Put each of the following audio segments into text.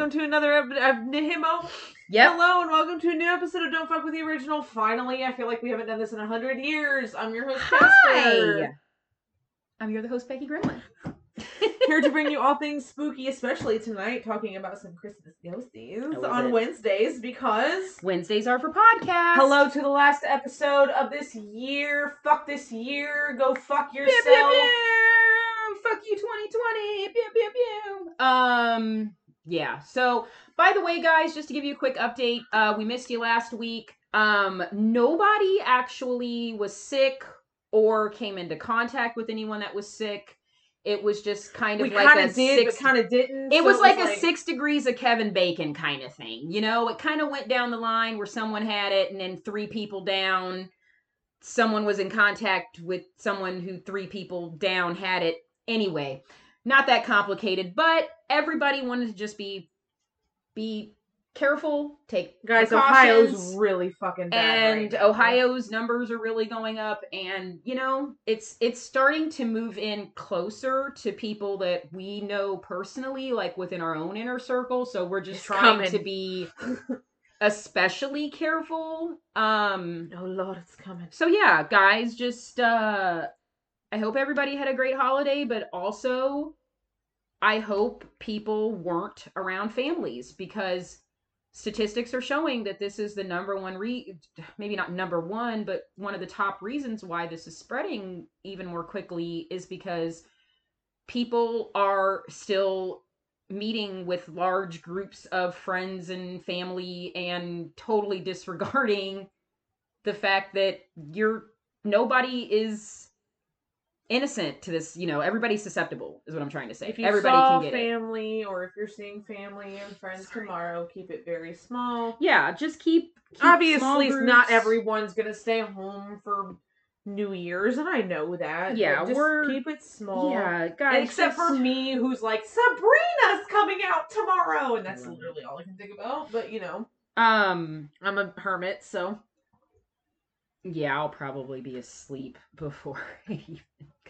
welcome to another episode of Nihimo. Yep. Hello, and welcome to a new episode of Don't Fuck with the Original. Finally, I feel like we haven't done this in a hundred years. I'm your host, Hi. Casper. I'm your the host, Becky Gremlin. Here to bring you all things spooky, especially tonight, talking about some Christmas ghosties love on it. Wednesdays because. Wednesdays are for podcasts. Hello to the last episode of this year. Fuck this year. Go fuck Pew, yourself. pew, pew. Fuck you, 2020. Pew, pew, pew. Um. Yeah. So, by the way, guys, just to give you a quick update, uh, we missed you last week. Um, nobody actually was sick or came into contact with anyone that was sick. It was just kind of We like a did, six kind of didn't. It so was like a six degrees of Kevin Bacon kind of thing. You know, it kind of went down the line where someone had it and then three people down, someone was in contact with someone who three people down had it. Anyway, not that complicated, but everybody wanted to just be be careful, take Guys, Ohio's really fucking bad. and right. Ohio's numbers are really going up and you know it's it's starting to move in closer to people that we know personally like within our own inner circle so we're just It's trying coming. to be especially careful um Oh Lord, it's coming. so yeah guys just uh i hope everybody had a great holiday but also i hope people weren't around families because statistics are showing that this is the number one re maybe not number one but one of the top reasons why this is spreading even more quickly is because people are still meeting with large groups of friends and family and totally disregarding the fact that you're nobody is innocent to this you know everybody's susceptible is what i'm trying to say If you everybody saw can get it family, or if you're seeing family and friends tomorrow, keep it very small. yeah just keep, keep Obviously, not everyone's gonna stay home for New Year's, and I know that. Yeah, just we're- keep it small. yeah guys Except for me, who's like Sabrina's coming out tomorrow, and that's literally all I can think about. But you know, um I'm a hermit, so yeah i'll probably be asleep before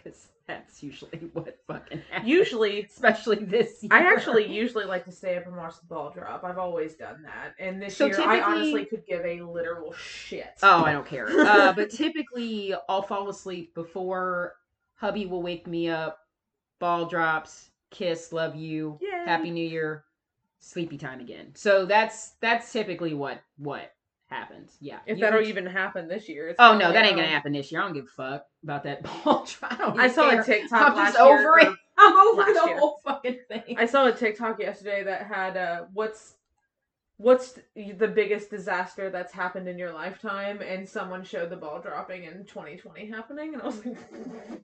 because that's usually what fucking happens usually especially this year. I actually usually like to stay up and watch the ball drop. I've always done that. And this So year, I honestly could give a literal shit. Oh, I don't care. Uh, but typically, I'll fall asleep before hubby will wake me up. Ball drops, kiss, love you, Yay. happy new year, sleepy time again. So that's that's typically what what happens. Yeah. If You that'll even happen this year. Oh no, that ain't gonna happen this year. I don't give a fuck about that ball drop. I, don't I saw care. a TikTok I'm last just year. over it. I'm over the year. whole fucking thing. I saw a TikTok yesterday that had uh, what's what's the biggest disaster that's happened in your lifetime, and someone showed the ball dropping in 2020 happening, and I was like.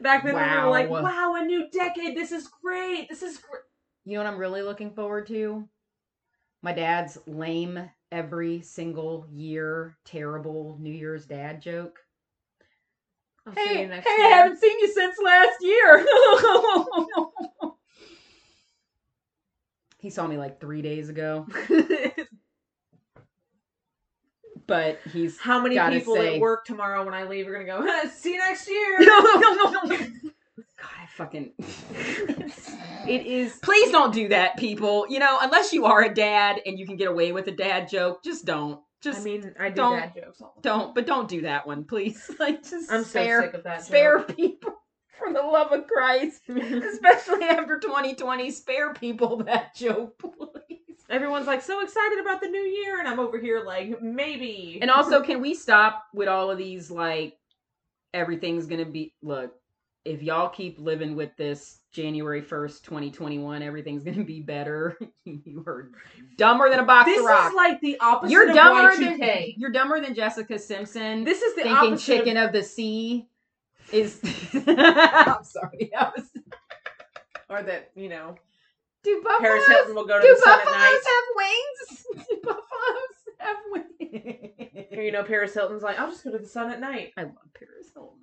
Back then, we were like, Wow. "Wow, a new decade! This is great! This is great!" You know what I'm really looking forward to? My dad's lame every single year, terrible New Year's dad joke. I'll see Hey, you next hey, year. I haven't seen you since last year. he saw me like three days ago, but he's How many people say- at work tomorrow when I leave are gonna go? See you next year. Fucking. it is. Please don't do that, people. You know, unless you are a dad and you can get away with a dad joke, just don't. Just I mean, I do don't- dad jokes. All the don't. But don't do that one, please. Like, just I'm so spare, sick of that. spare joke. people for the love of Christ, especially after 2020. Spare people that joke, please. Everyone's like so excited about the new year, and I'm over here like maybe. And also, can we stop with all of these like everything's gonna be look? If y'all keep living with this January 1st, 2021, everything's gonna be better. you are dumber than a box this of rocks. is like the opposite you're of dumber Y2K. than you're dumber than Jessica Simpson. This is the thinking opposite. chicken Of, of the sea is. I'm sorry. That was. or that you know, Do buffaloes? Paris Hilton will go to do the sun at buffaloes night. have wings? Do buffaloes have wings? You know, Paris Hilton's like, I'll just go to the sun at night. I love Paris Hilton.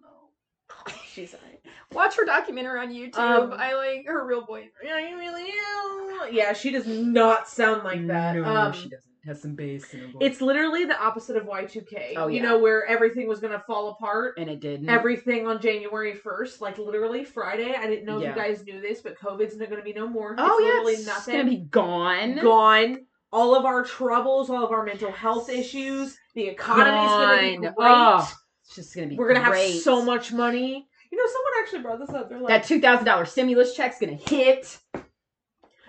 She's like, Watch her documentary on YouTube. Um, I like her real voice. yeah, really am. Yeah, she does not sound like that. No, um, she doesn't. has some bass in her voice. It's literally the opposite of Y2K. Oh, yeah. You know, where everything was going to fall apart. and it didn't. Everything on January 1st, like literally Friday. I didn't know if Yeah. you guys knew this, but COVID's not going to be no more. oh it's yeah, literally it's nothing. gonna be gone. gone. All of our troubles, all of our mental health issues, the economy's going to be Gone. great. Oh, it's just gonna be. We're going to great. have so much money. You know, someone actually brought this up. They're like, That two thousand dollars stimulus check's gonna hit.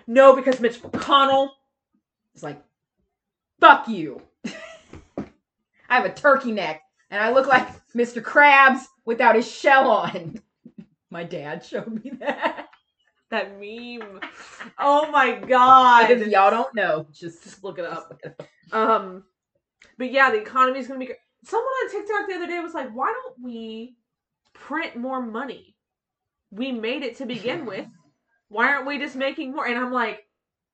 no, because Mitch McConnell. It's like, fuck you. I have a turkey neck, and I look like Mr. Krabs without his shell on. My dad showed me that. That meme. Oh my god. if y'all don't know, just Just look it up. look it up. Um, but yeah, the economy's gonna be. Someone on TikTok the other day was like, "Why don't we print more money? We made it to begin with. Why aren't we just making more?" And I'm like,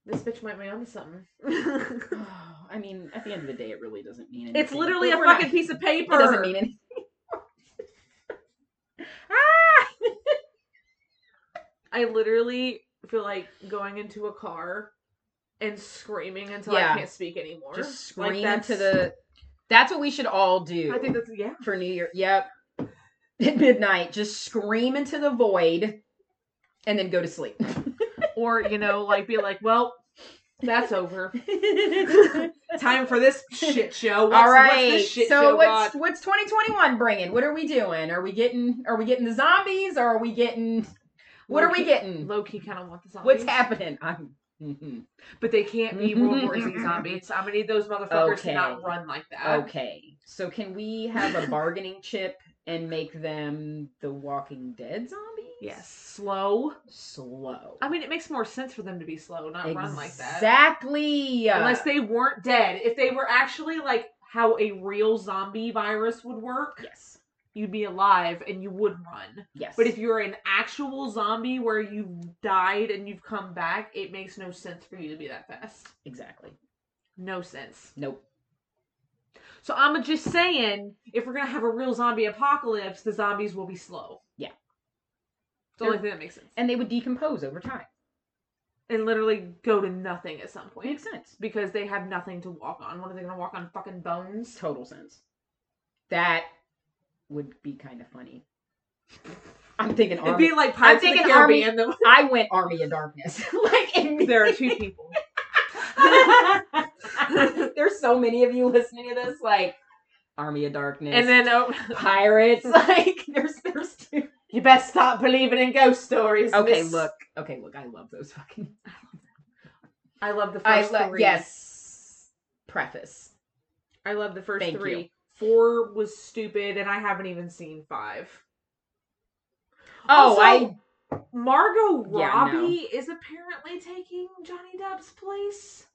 "This bitch might be onto something." I mean, at the end of the day, it really doesn't mean anything. it's literally But a we're not- fucking piece of paper. It doesn't mean anything. ah! I literally feel like going into a car and screaming until Yeah. I can't speak anymore. Just scream that's- into the. That's what we should all do. I think that's yeah. for New Year. Yep. At midnight, just scream into the void and then go to sleep. Or you know, like be like, "Well, that's over." Time for this shit show. What's, All right. What's so show what's what's 2021 bringing? What are we doing? Are we getting are we getting the zombies or are we getting what are we getting? Low key, kind of want the zombies. What's happening? I'm mhm. But they can't be World War Z zombies. I'm gonna need those motherfuckers to not run like that. Okay. So can we have a bargaining chip and make them the Walking Dead zombies? Yes, slow. Slow. I mean, it makes more sense for them to be slow, not run like that. Exactly. Unless they weren't dead. If they were actually like how a real zombie virus would work, Yes. You'd be alive and you would run. Yes. But if you're an actual zombie where you've died and you've come back, it makes no sense for you to be that fast. exactly. No sense. Nope. So I'm just saying, if we're gonna have a real zombie apocalypse, the zombies will be slow. Yeah. It's the only thing that makes sense. And they would decompose over time. And literally go to nothing at some point. Makes sense. Because they have nothing to walk on. What are they gonna walk on? Fucking bones? Total sense. That would be kind of funny. I'm thinking It'd Army. be like Pirates of the thinking Army- Caribbean. though. I went Army of Darkness. like in there are two people. There's so many of you listening to this, like Army of Darkness. And then oh, pirates. Like there's there's two. you best stop believing in ghost stories. Okay, miss. look. Okay, look. I love those fucking. I love I love the I first love. three. Yes. Preface. I love the first Thank you. Four was stupid, and I haven't even seen five. Oh, Also, I. Margot Yeah, Robbie is apparently taking Johnny Depp's place.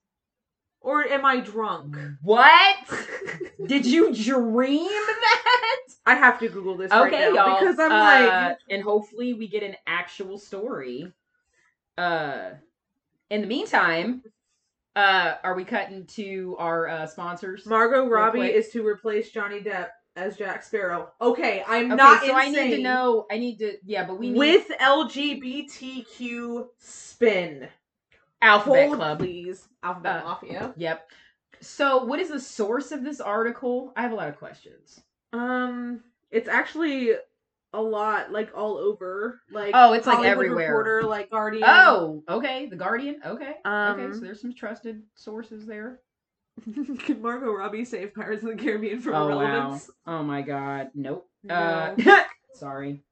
Or am I drunk? What? Did you dream that? I have to Google this right Okay, now y'all. because I'm Uh, like, and hopefully we get an actual story. Uh, in the meantime, uh, are we cutting to our uh sponsors? Margot Robbie is to replace Johnny Depp as Jack Sparrow. Okay, I'm okay, not so I need to know. I need to. Yeah, but we need with LGBTQ spin. Alphabet Hold, Club. please. Alphabet Uh, Mafia. Yep. So, what is the source of this article? I have a lot of questions. Um, it's actually a lot, like all over. Like Oh, it's, like, Hollywood everywhere. Reporter, like Guardian. Oh, okay. The Guardian. Okay. okay. Um, So there's some trusted sources there. Could Margot Robbie save Pirates of the Caribbean from Oh wow. irrelevance? Oh my God. Nope. No. Uh, sorry.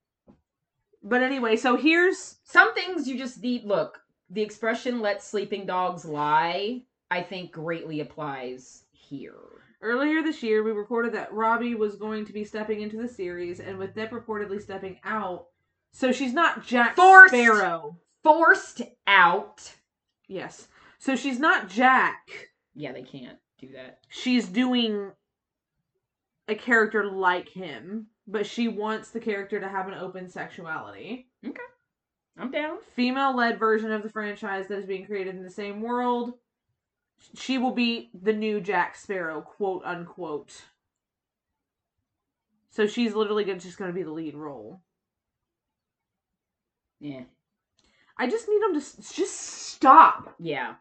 But anyway, so here's Some things you just need. Look, the expression "let sleeping dogs lie" I think greatly applies here. Earlier this year we recorded that Robbie was going to be stepping into the series, and with Depp reportedly stepping out, so she's not Jack Forced. Sparrow. Forced out. Yes, so she's not Jack. Yeah, they can't do that. She's doing a character like him, but she wants the character to have an open sexuality. Okay. I'm down. female led version of the franchise that is being created in the same world. She will be the new Jack Sparrow, quote unquote. So she's literally gonna, just going to be the lead role. Yeah. I just need them to s- just stop. Yeah.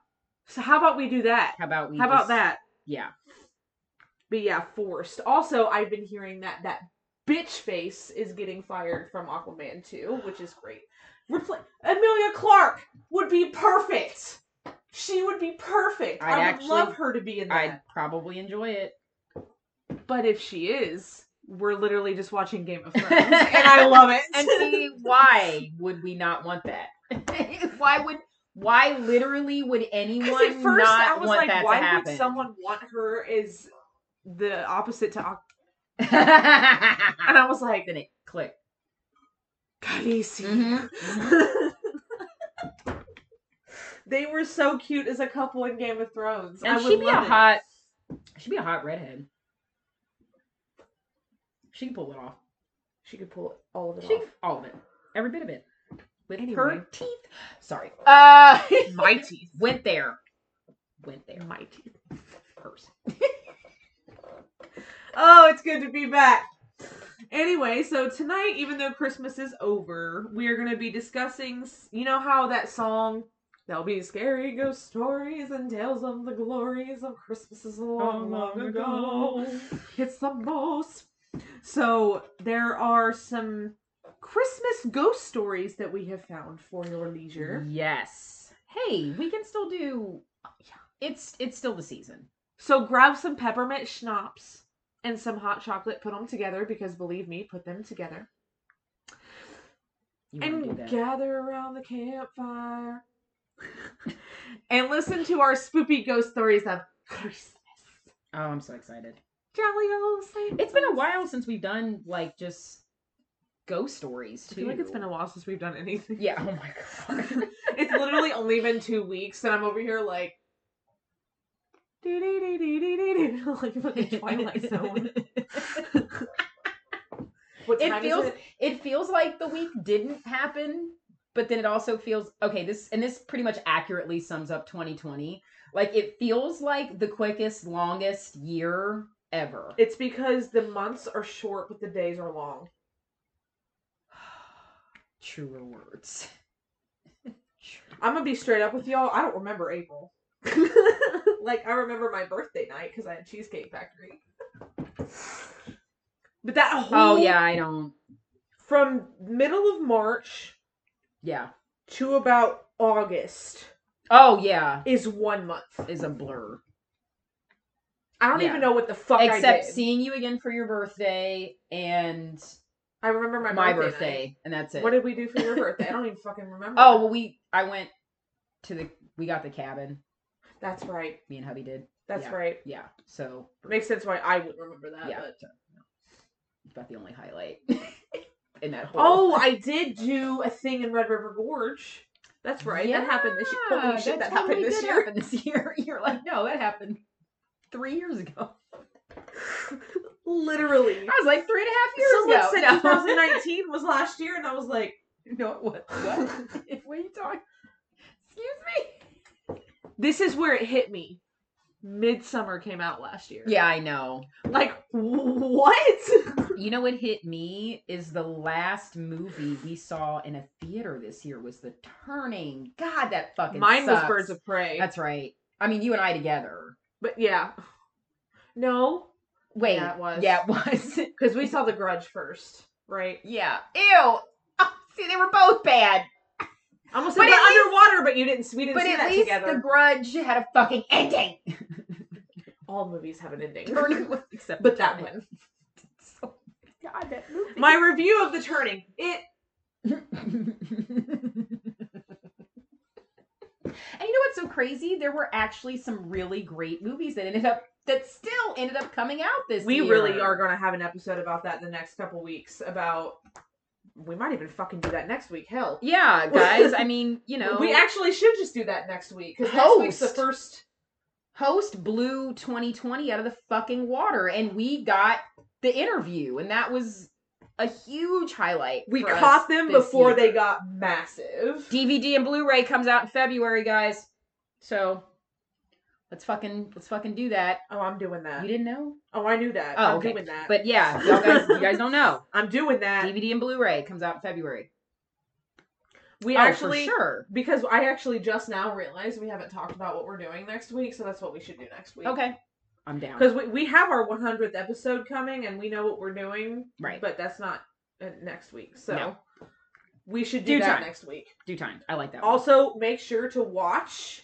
So how about we do that? How about we? How about that? Yeah. But yeah, forced. Also, I've been hearing that that bitch face is getting fired from Aquaman 2, which is great. Repla- Emilia Clarke would be perfect. She would be perfect. I'd I would actually- love her to be in that. I'd probably enjoy it. But if she is, we're literally just watching Game of Thrones, and I love it. And see, why would we not want that? why would? Why literally would anyone at first not I was want like, that why to happen? would someone want her as the opposite to and I was like, then it clicked. Khaleesi. Mhm, they were so cute as a couple in Game of Thrones. And I she'd would be a it. hot. She'd be a hot redhead. She can pull it off. She could pull all of it She off. all of it, every bit of it, with Anyway. her teeth. Sorry. Uh, My teeth. went there. Went there. My teeth. Person. Oh, it's good to be back. Anyway, so tonight, even though Christmas is over, we are going to be discussing. You know how that song, There'll be scary ghost stories and tales of the glories of Christmases long, long ago. It's the most. So, there are some Christmas ghost stories that we have found for your leisure. Yes. Hey, we can still do. It's it's still the season. So, grab some peppermint schnapps and some hot chocolate, put them together because believe me, put them together. You and gather around the campfire and listen to our spoopy ghost stories of Christmas. oh, I'm so excited. Jolly old Saint. It's been a while since we've done like just ghost stories I too. feel like it's been a while since we've done anything. Yeah. Oh my god. it's literally only been two weeks, and I'm over here like. Like fucking Twilight Zone. What It time feels- is it? it feels like the week didn't happen, but then it also feels okay. This and this pretty much accurately sums up 2020. Like it feels like the quickest, longest year ever. It's because the months are short, but the days are long. Truer words. I'm gonna be straight up with y'all. I don't remember April. like I remember my birthday night because I had Cheesecake Factory. But that oh, whole Oh yeah, I don't. from middle of March Yeah. to about August Oh yeah, is one month. is a blur. I don't Yeah. even know what the fuck I Except did. seeing you again for your birthday and I remember my, my, birthday. birthday, night. and that's it. What did we do for your birthday? I don't even fucking remember. oh well, we I went to the we got the cabin. that's right. Me and hubby did. That's Yeah. right. Yeah. So Makes sense why I would remember that. yeah, But... It's about the only highlight in that whole. Oh, I did do a thing in Red River Gorge. That's right. that happened this year. Holy shit, that, totally happened this year. happen this year. You're like, no, that happened three years ago. Literally. I was like three and a half years Someone ago. said 2019 was last year, and I was like, no, what? What? what are you talking? Excuse me. this is where it hit me. Midsummer came out last year. Yeah, I know. Like, what? You know what hit me is the last movie we saw in a theater this year was The Turning. God, that fucking Mine sucks. was Birds of Prey. That's right. I mean, you and I together. But yeah. No, Wait. Yeah, it was. Yeah, it was. because we saw The Grudge first, right? yeah. Ew. Oh, see, they were both bad. I almost But said at that least- underwater, but you didn't. We didn't But see at that least together. The Grudge had a fucking ending. All movies have an ending, Turning except but that one. Oh so, God, that movie. My review of The Turning. It and you know what's so crazy? There were actually some really great movies that ended up that still ended up coming out this we year. really are going to have an episode about that in the next couple weeks. About we might even fucking do that next week. Hell, Yeah, guys. I mean, you know, we actually should just do that next week because next week's the first. host blew 2020 out of the fucking water, and we got the interview, and that was a huge highlight. We caught them before year. they got massive. DVD and Blu-ray comes out in February, guys. So let's fucking let's fucking do that. Oh, I'm doing that. You didn't know, Oh, I knew that. Oh, I'm okay. doing that. but yeah, y'all guys, you guys don't know. I'm doing that. DVD and Blu-ray comes out in February. We oh, actually for sure. because I actually just now realized we haven't talked about what we're doing next week, so that's what we should do next week. Okay, I'm down. Because we, we have our 100th episode coming and we know what we're doing, Right. but that's not uh, next week. So No. we should do Due that time. next week. Due time. I like that. one. Also, make sure to watch.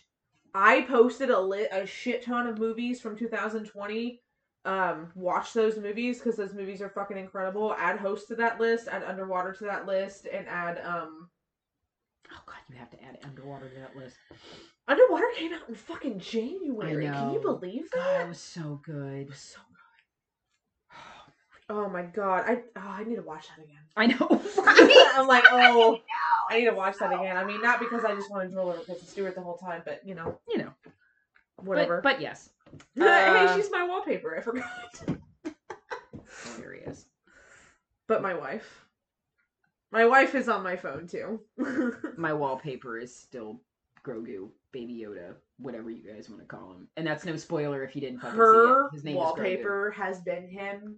I posted a lit a shit ton of movies from 2020. Um, watch those movies because those movies are fucking incredible. Add Host to that list. Add Underwater to that list, and add um. Oh god, you have to add underwater to that list. Underwater came out in fucking January. Can you believe God, that? it was so good. It was so good. Oh my god, I oh, I need to watch that again. I know. Right? I'm like, oh, I need to watch that again. I mean, not because I just want to drool over Kristen Stewart the whole time, but you know, you know. whatever. But, but yes, hey, uh, she's my wallpaper. I forgot. hilarious. but my wife, my wife is on my phone too. My wallpaper is still Grogu, Baby Yoda, whatever you guys want to call him. And that's no spoiler if you didn't fucking Her see it. His name wallpaper has been him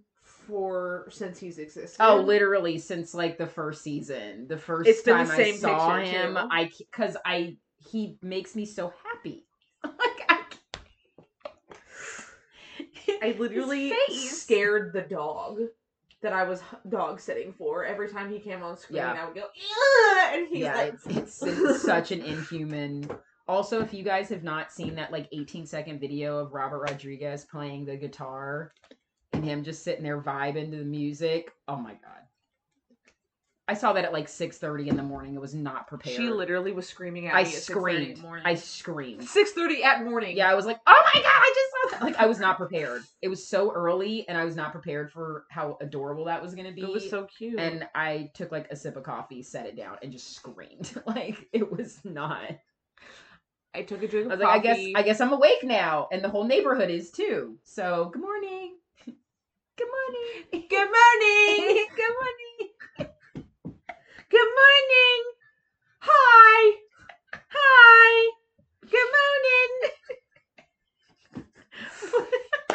for since he's existed. Oh, literally since like the first season. The first It's the time same I saw him, too. I because I he makes me so happy. like I, I literally scared the dog that I was dog sitting for. Every time he came on screen, Yeah. I would go, and he's yeah, like, it's, it's it's such an inhuman. Also, if you guys have not seen that like 18 second video of Robert Rodriguez playing the guitar and him just sitting there vibing to the music, oh my god. I saw that at like 6:30 in the morning. It was not prepared. She literally was screaming at I me. 6:30 screamed. morning. I screamed. Six thirty at morning. Yeah, I was like, "Oh my god, I just saw that!" Like, I was not prepared. It was so early, and I was not prepared for how adorable that was going to be. it was so cute. and I took like a sip of coffee, set it down, and just screamed. like it was not. I took a drink I was like, I guess. I guess I'm awake now, and the whole neighborhood is too. So, good morning. Good morning. Good morning. good morning. Good morning. Hi. Hi. Good morning.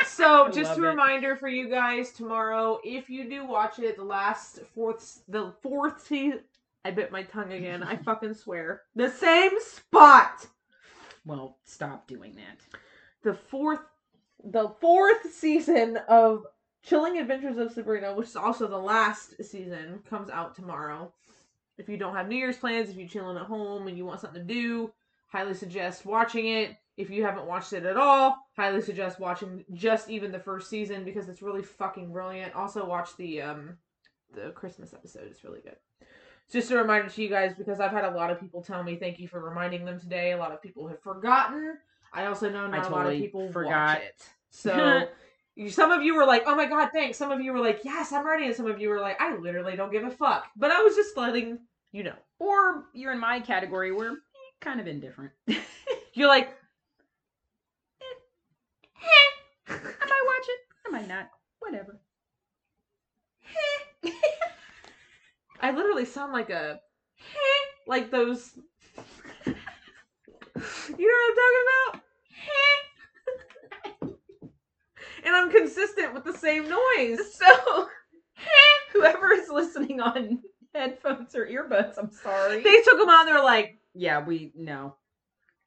so, just a it. reminder for you guys tomorrow, if you do watch it, the last fourth, the fourth season. I bit my tongue again. I fucking swear. The same spot. Well, stop doing that. the fourth the fourth season of Chilling Adventures of Sabrina, which is also the last season, comes out tomorrow. If you don't have New Year's plans, if you're chilling at home and you want something to do, highly suggest watching it. If you haven't watched it at all, highly suggest watching just even the first season because it's really fucking brilliant. Also watch the um the Christmas episode, it's really good. It's just a reminder to you guys because I've had a lot of people tell me thank you for reminding them today. A lot of people have forgotten. I also know not a lot of people forgot. watch it. So some of you were like, "Oh my god, thanks." Some of you were like, "Yes, I'm ready," and some of you were like, "I literally don't give a fuck." But I was just letting you know. Or you're in my category where eh, kind of indifferent. You're like, eh, eh, I might watch it. I might not. Whatever. Eh. I literally sound like a like those. you know what I'm talking about? And I'm consistent with the same noise. So, whoever is listening on headphones or earbuds, I'm sorry. They took them out. They're like, yeah, we no.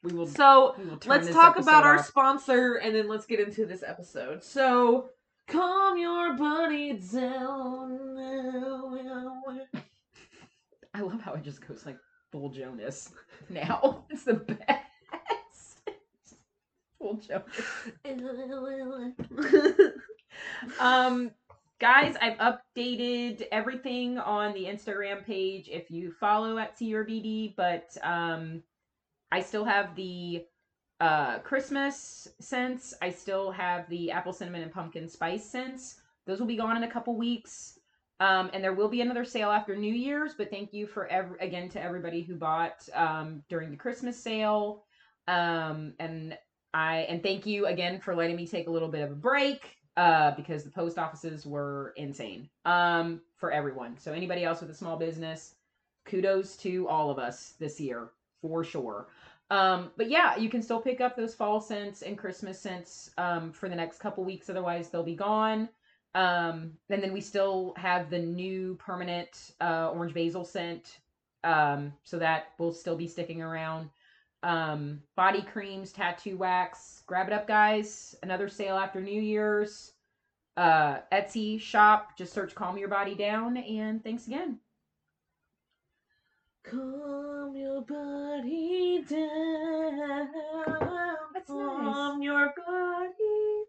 We will. so we will let's talk about our off. sponsor and then let's get into this episode. So, calm your buddy down. I love how it just goes like full Jonas. Now it's the best. Jonas. Um, guys, I've updated everything on the Instagram page if you follow at CRBD, but um, I still have the uh Christmas scents. I still have the apple cinnamon and pumpkin spice scents. Those will be gone in a couple weeks. Um, and there will be another sale after New Year's, but thank you for every again to everybody who bought um during the Christmas sale. Um, and I and thank you again for letting me take a little bit of a break uh because the post offices were insane um for everyone. So anybody else with a small business, kudos to all of us this year for sure. Um but yeah, you can still pick up those fall scents and Christmas scents um for the next couple weeks otherwise they'll be gone. Um and then we still have the new permanent uh orange basil scent Um, so that will still be sticking around. Um, body creams, tattoo wax. Grab it up, guys. Another sale after New Year's. Uh, Etsy shop. Just search "Calm Your Body Down." And thanks again. Calm your body down. That's Calm your body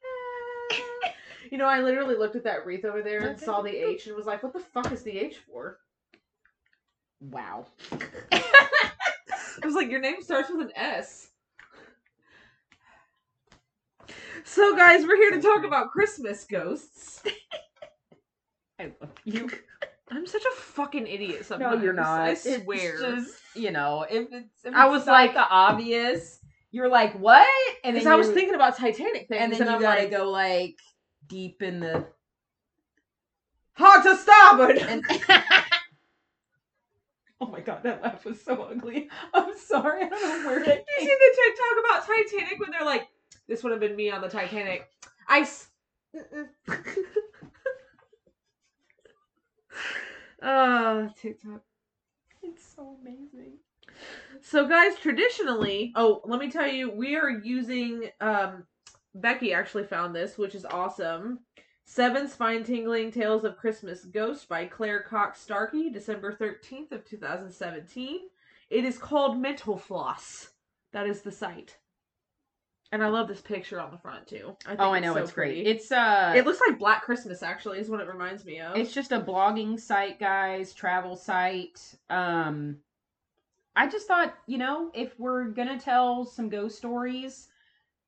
down. you know, I literally looked at that wreath over there and Okay. saw the H and was like, what the fuck is the H for? Wow. I was like, your name starts with an S. So, guys, we're here to talk about Christmas ghosts. I love you. I'm such a fucking idiot No, you're not. I swear. just, you know, if it's, if I it's was like- the obvious, you're like, what? And Because then I was thinking about Titanic things, and then you I'm gotta like, go like deep in the hard to starboard. and Oh my god, that laugh was so ugly. I'm sorry, I don't know where it you see the TikTok about Titanic when they're like, "This would have been me on the Titanic." Ice. Mm-mm. uh, TikTok. It's so amazing. So, guys, traditionally, oh, let me tell you, we are using. Um, Becky actually found this, which is awesome. Seven Spine Tingling Tales of Christmas Ghost by Claire Cox Starkey, December 13th of 2017. It is called Mental Floss. That is the site. And I love this picture on the front too. I think Oh, I know so it's great. It's uh it looks like Black Christmas actually is what it reminds me of. it's just a blogging site, guys, travel site. Um I just thought, you know, if we're gonna tell some ghost stories,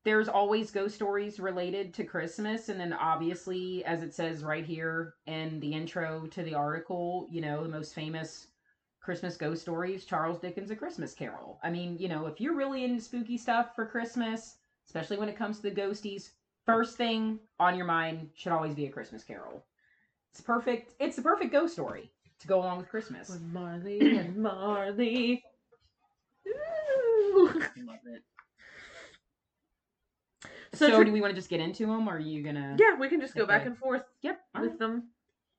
there's always ghost stories related to Christmas, and then obviously, as it says right here in the intro to the article, you know, the most famous Christmas ghost stories, Charles Dickens' A Christmas Carol. I mean, you know, if you're really into spooky stuff for Christmas, especially when it comes to the ghosties, first thing on your mind should always be A Christmas Carol. It's perfect. It's the perfect ghost story to go along with Christmas. With Marley and Marley. Ooh. Love it. So, So, do we want to just get into them, or are you gonna? yeah, we can just go back Okay. and forth Yep. with right. them.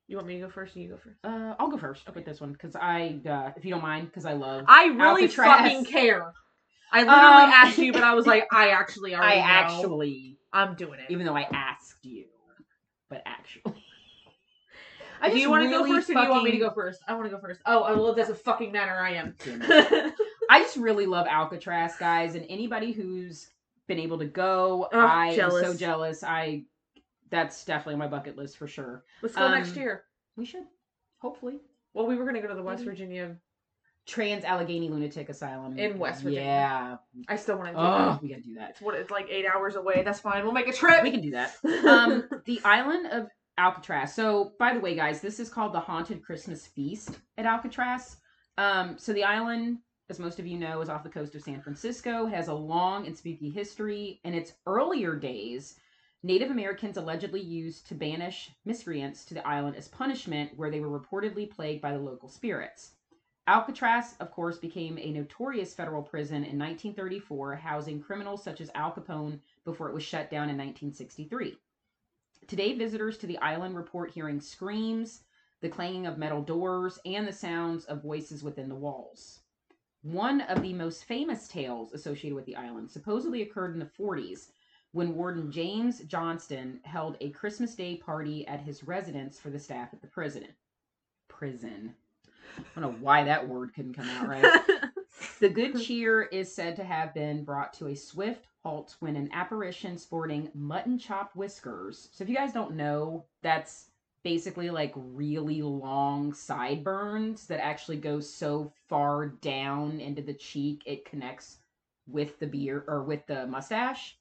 You want me to go first or you go first? Uh, I'll go first with this one because I, uh, if you don't mind, because I love. I really Alcatraz. fucking care. I literally Um, asked you, but I was like, I actually I already know. actually, I'm doing it. even though I asked you, but actually. do you want to really go first or do you want me to go first? I want to go first. Oh, oh, well, that's doesn't fucking matter. I am. I just really love Alcatraz, guys, and anybody who's been able to go, Oh, I am so jealous. I, that's definitely on my bucket list for sure. Let's go next Um, year. We should, hopefully, Well, we were gonna go to the West. Virginia. Trans Allegheny Lunatic Asylum In West Virginia. Yeah. I still want to do Oh, that. we gotta do that. It's what it's like eight hours away. That's fine. We'll make a trip. We can do that. um, the island of Alcatraz. So, by the way, guys, this is called the Haunted Christmas Feast at Alcatraz. Um, so the island, as most of you know, is off the coast of San Francisco. Has a long and spooky history. In its earlier days, Native Americans allegedly used to banish miscreants to the island as punishment, where they were reportedly plagued by the local spirits. Alcatraz, of course, became a notorious federal prison in 1934, housing criminals such as Al Capone before it was shut down in 1963. Today, visitors to the island report hearing screams, the clanging of metal doors, and the sounds of voices within the walls. One of the most famous tales associated with the island supposedly occurred in the 40s when Warden James Johnston held a Christmas Day party at his residence for the staff at the prison. Prison. I don't know why that word couldn't come out right. The good cheer is said to have been brought to a swift halt when an apparition sporting mutton chop whiskers. So, if you guys don't know, that's basically like really long sideburns that actually go so far down into the cheek it connects with the beard or with the mustache.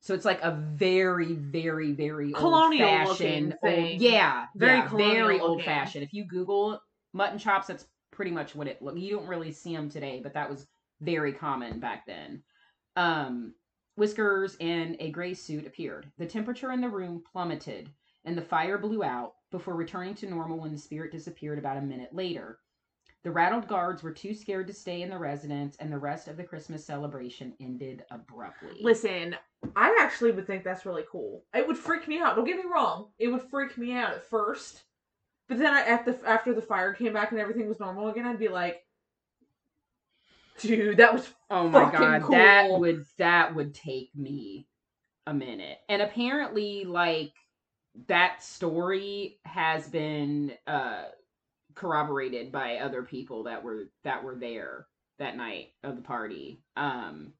So it's like a very, very, very Colonial old fashioned, thing. yeah, Very yeah, colonial very looking. old fashioned. If you Google mutton chops, that's pretty much what it look. You don't really see them today, but that was very common back then. Um, whiskers and a gray suit appeared. The temperature in the room plummeted, and the fire blew out before returning to normal when the spirit disappeared about a minute later. The rattled guards were too scared to stay in the residence, and the rest of the Christmas celebration ended abruptly. Listen, I actually would think that's really cool. It would freak me out. Don't get me wrong. It would freak me out at first. But then I, at the after the fire came back and everything was normal again, I'd be like, dude, that was Oh my god, that would that would take me a minute. And apparently like that story has been uh corroborated by other people that were that were there that night of the party. Um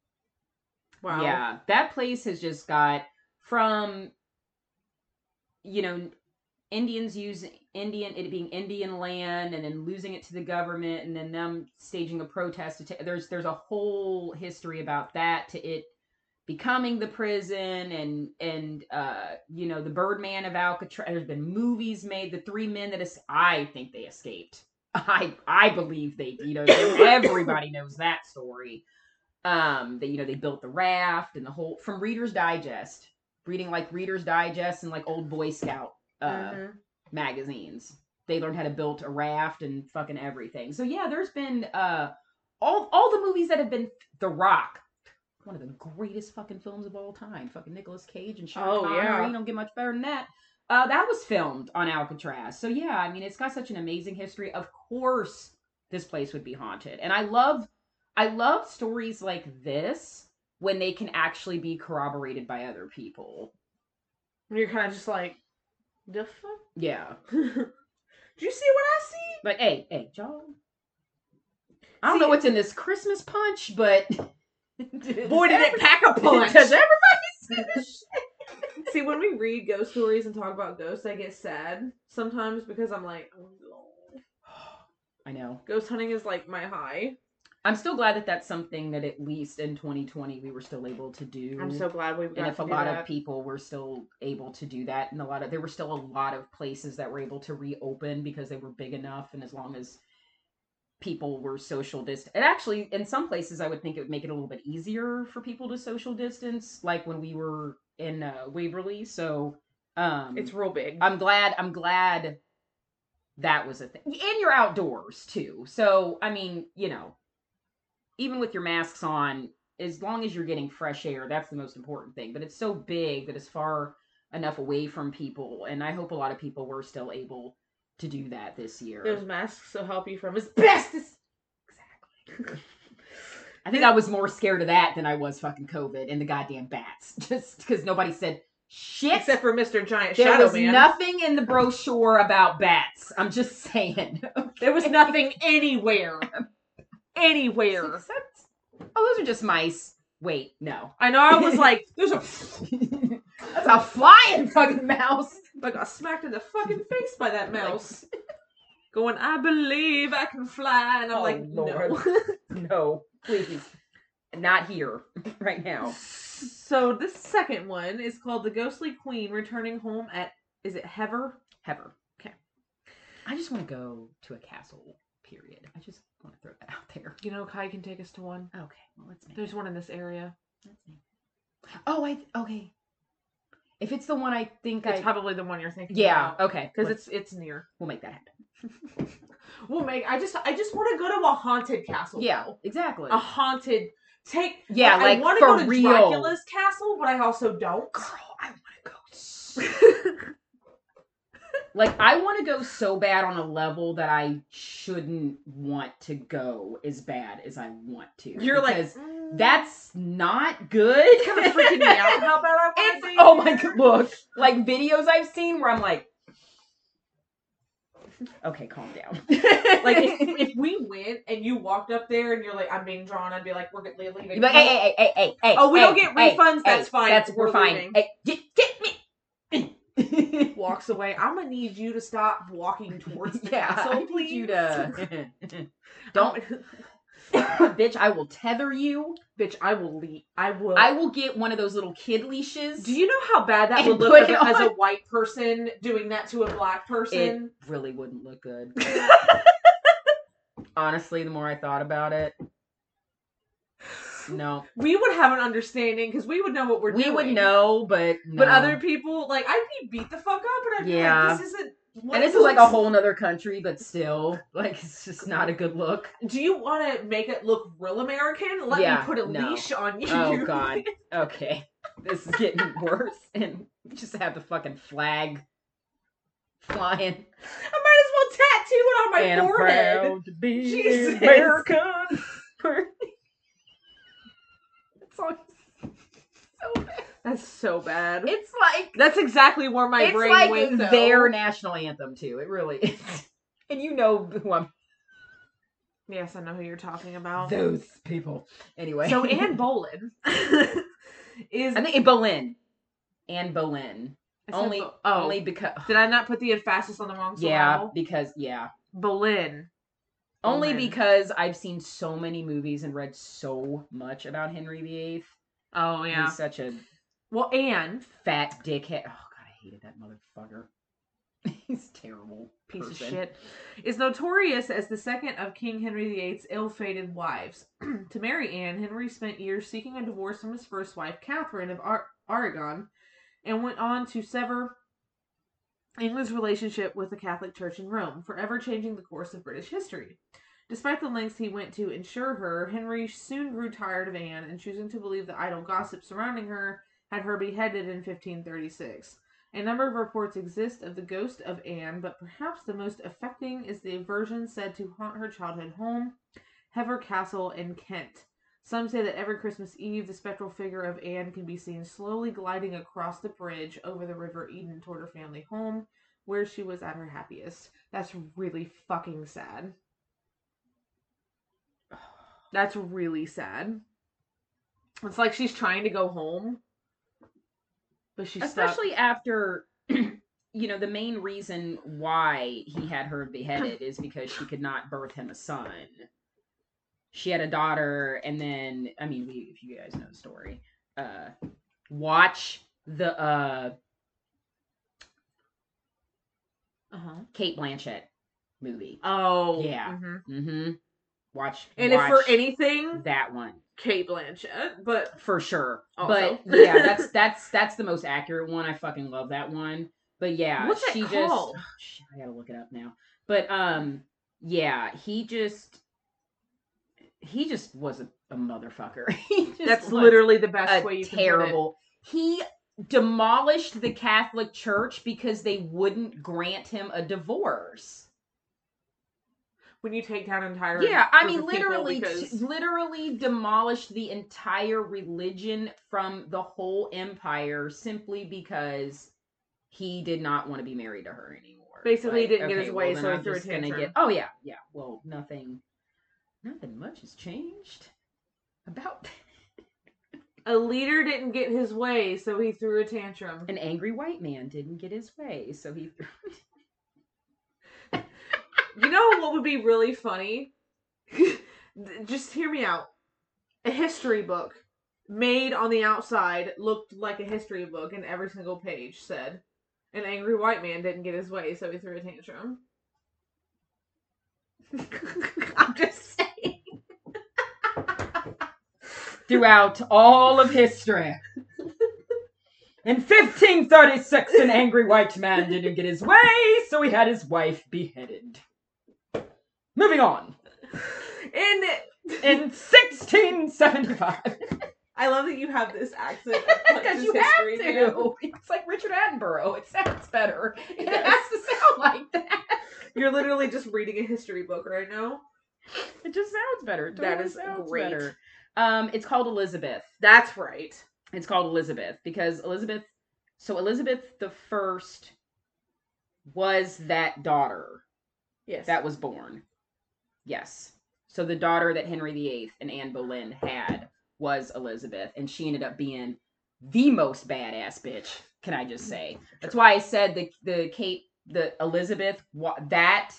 wow. yeah, that place has just got from you know Indians using Indian it being Indian land and then losing it to the government and then them staging a protest to ta- there's there's a whole history about that to it becoming the prison and and uh you know the Birdman of Alcatraz there's been movies made the three men that is I think they escaped I I believe they you know everybody knows that story um that you know they built the raft and the whole from Reader's Digest reading like Reader's Digest and like old Boy Scout uh Mhm. magazines. They learned how to build a raft and fucking everything. So yeah, there's been uh all all the movies that have been The Rock, one of the greatest fucking films of all time. Fucking Nicolas Cage and Sean Oh, Connery. yeah. You don't get much better than that. Uh, that was filmed on Alcatraz. So yeah, I mean, it's got such an amazing history. Of course, this place would be haunted, and I love, I love stories like this when they can actually be corroborated by other people. You're kind of just like, the fuck? Yeah, Do you see what I see? But hey, hey, Joe. I don't See- know what's in this Christmas punch, but Boy, did it pack a punch. Does everybody see this shit? See, when we read ghost stories and talk about ghosts, I get sad sometimes because I'm like, oh, no. I know. ghost hunting is like my high. I'm still glad that that's something that at least in 2020 we were still able to do. I'm so glad we've and if a lot that. of people were still able to do that and a lot of there were still a lot of places that were able to reopen because they were big enough and as long as people were social distance and actually in some places i would think it would make it a little bit easier for people to social distance like when we were in uh, waverly so um It's real big. i'm glad i'm glad that was a thing and you're outdoors too so i mean you know even with your masks on as long as you're getting fresh air that's the most important thing but it's so big that it's far enough away from people and i hope a lot of people were still able to do that this year Those masks will help you from asbestos. exactly i think i was more scared of that than i was fucking covid and the goddamn bats just because nobody said shit Except for Mr. Giant there Shadow was Man. nothing in the brochure about bats i'm just saying There was nothing anywhere. Anywhere. Except, oh, those are just mice. Wait, no. I know I was like, there's a That's a flying fucking mouse. I got smacked in the fucking face by that mouse. Going, I believe I can fly. And I'm Oh, like, Lord. no. No, please. Not here, right now. So this second one is called The Ghostly Queen Returning Home at, is it Hever? Heather. Okay. I just want to go to a castle, period. I just want to throw that out there. You know, Kai can take us to one. Okay, well, let's make There's one in this area. Let's make Oh, I, okay. If it's the one I think It's I. probably the one you're thinking yeah, about. okay. Because it's it's near. We'll make that happen. Well, Meg, I just I just want to go to a haunted castle. Yeah, though. exactly. a haunted. Take Yeah, I like, want for to go to real. Dracula's castle, but I also don't. Girl, I want to go Like I want to go so bad on a level that I shouldn't want to go as bad as I want to. You're like because mm, that's not good. kind of freaking me out. How bad I want to be. oh my god! Look, like videos I've seen where I'm like, okay, calm down. Like if, if we went and you walked up there and you're like, I'm being drawn, I'd be like, we're leaving. You'd be like, hey, hey, hey, hey, hey. Oh, we hey, don't get hey, refunds, hey, that's fine, That's we're we're fine. Hey, get, get me. Walks away. I'm gonna need you to stop walking towards the yeah, castle, I need please. you to don't, um, bitch. I will tether you. bitch. I will leave. I will. I will get one of those little kid leashes. Do you know how bad that would look as, a- as a white person doing that to a black person? It person? really wouldn't look good. Honestly, the more I thought about it, no, we would have an understanding because we would know what we're we doing. We would know, but But other people, like, I'd be beat the fuck up, and I'd be like, this isn't. and this is like a whole nother country, but still, like it's just not a good look. Do you want to make it look real American? Let Yeah, me put a no. leash on you. Oh god. Okay, this is getting worse, and just have the fucking flag flying. I might as well tattoo it on my and I'm forehead. proud to be Jesus. American. Song so bad. That's so bad. It's like That's exactly where my brain like went. Though. their national anthem too. It really is. And you know who I'm. Yes, I know who you're talking about. Those people. Anyway. So Anne Boleyn is I think in Boleyn. Anne Boleyn. Only, Bo- oh, only because. did I not put the emphasis on the wrong Yeah, syllable? because yeah. Boleyn. Only because I've seen so many movies and read so much about Henry VIII. Oh yeah. He's such a Well, Anne, fat dickhead. Oh god, I hated that motherfucker. He's terrible. piece of shit, is notorious as the second of King Henry VIII's ill-fated wives. to marry Anne, Henry spent years seeking a divorce from his first wife, Catherine of Ar- Aragon, and went on to sever England's relationship with the Catholic Church in Rome, forever changing the course of British history. Despite the lengths he went to ensure her, Henry soon grew tired of Anne and choosing to believe the idle gossip surrounding her, had her beheaded in 1536. A number of reports exist of the ghost of Anne, but perhaps the most affecting is the version said to haunt her childhood home, Hever Castle in Kent. Some say that every Christmas Eve, the spectral figure of Anne can be seen slowly gliding across the bridge over the River Eden toward her family home, where she was at her happiest. That's really fucking sad. That's really sad. It's like she's trying to go home, but she's stuck. Especially after you know, the main reason why he had her beheaded is because she could not birth him a son. She had a daughter, and then I mean, we, if you guys know the story, uh, watch the uh Uh-huh. Cate Blanchett movie. Oh, Yeah. mhm. Mm-hmm. Watch And watch if for anything, that one Cate Blanchett, but for sure. Also. But yeah, that's that's that's the most accurate one. I fucking love that one. But yeah, What's that she just oh, shit, I gotta look it up now. But um, yeah, he just he just was a, a motherfucker. He just that's literally the best way you can terrible. He demolished the Catholic Church because they wouldn't grant him a divorce. When you take down entire Yeah, I mean, literally, because t- literally demolished the entire religion from the whole empire simply because he did not want to be married to her anymore. Basically, he didn't get his way, well, so he threw a just gonna tantrum. Oh yeah, yeah. Well, nothing, nothing much has changed about a leader didn't get his way, so he threw a tantrum. an angry white man didn't get his way, so he. You know what would be really funny? Just hear me out. A history book made on the outside looked like a history book, and every single page said, "An angry white man didn't get his way, so he threw a tantrum." I'm just saying. throughout all of history. In 1536, an angry white man didn't get his way, so he had his wife beheaded. Moving on. In In 1675. I love that you have this accent. Because you have history now. to. It's like Richard Attenborough. It sounds better. It has to sound like that. You're literally just reading a history book right now. It just sounds better. Totally is sounds great. better. Um, it's called Elizabeth. That's right. It's called Elizabeth because Elizabeth. So Elizabeth the First was that daughter Yes. that was born. Yes. So the daughter that Henry VIII and Anne Boleyn had was Elizabeth, and she ended up being the most badass bitch. Can I just say? That's why I said the the Kate the Elizabeth that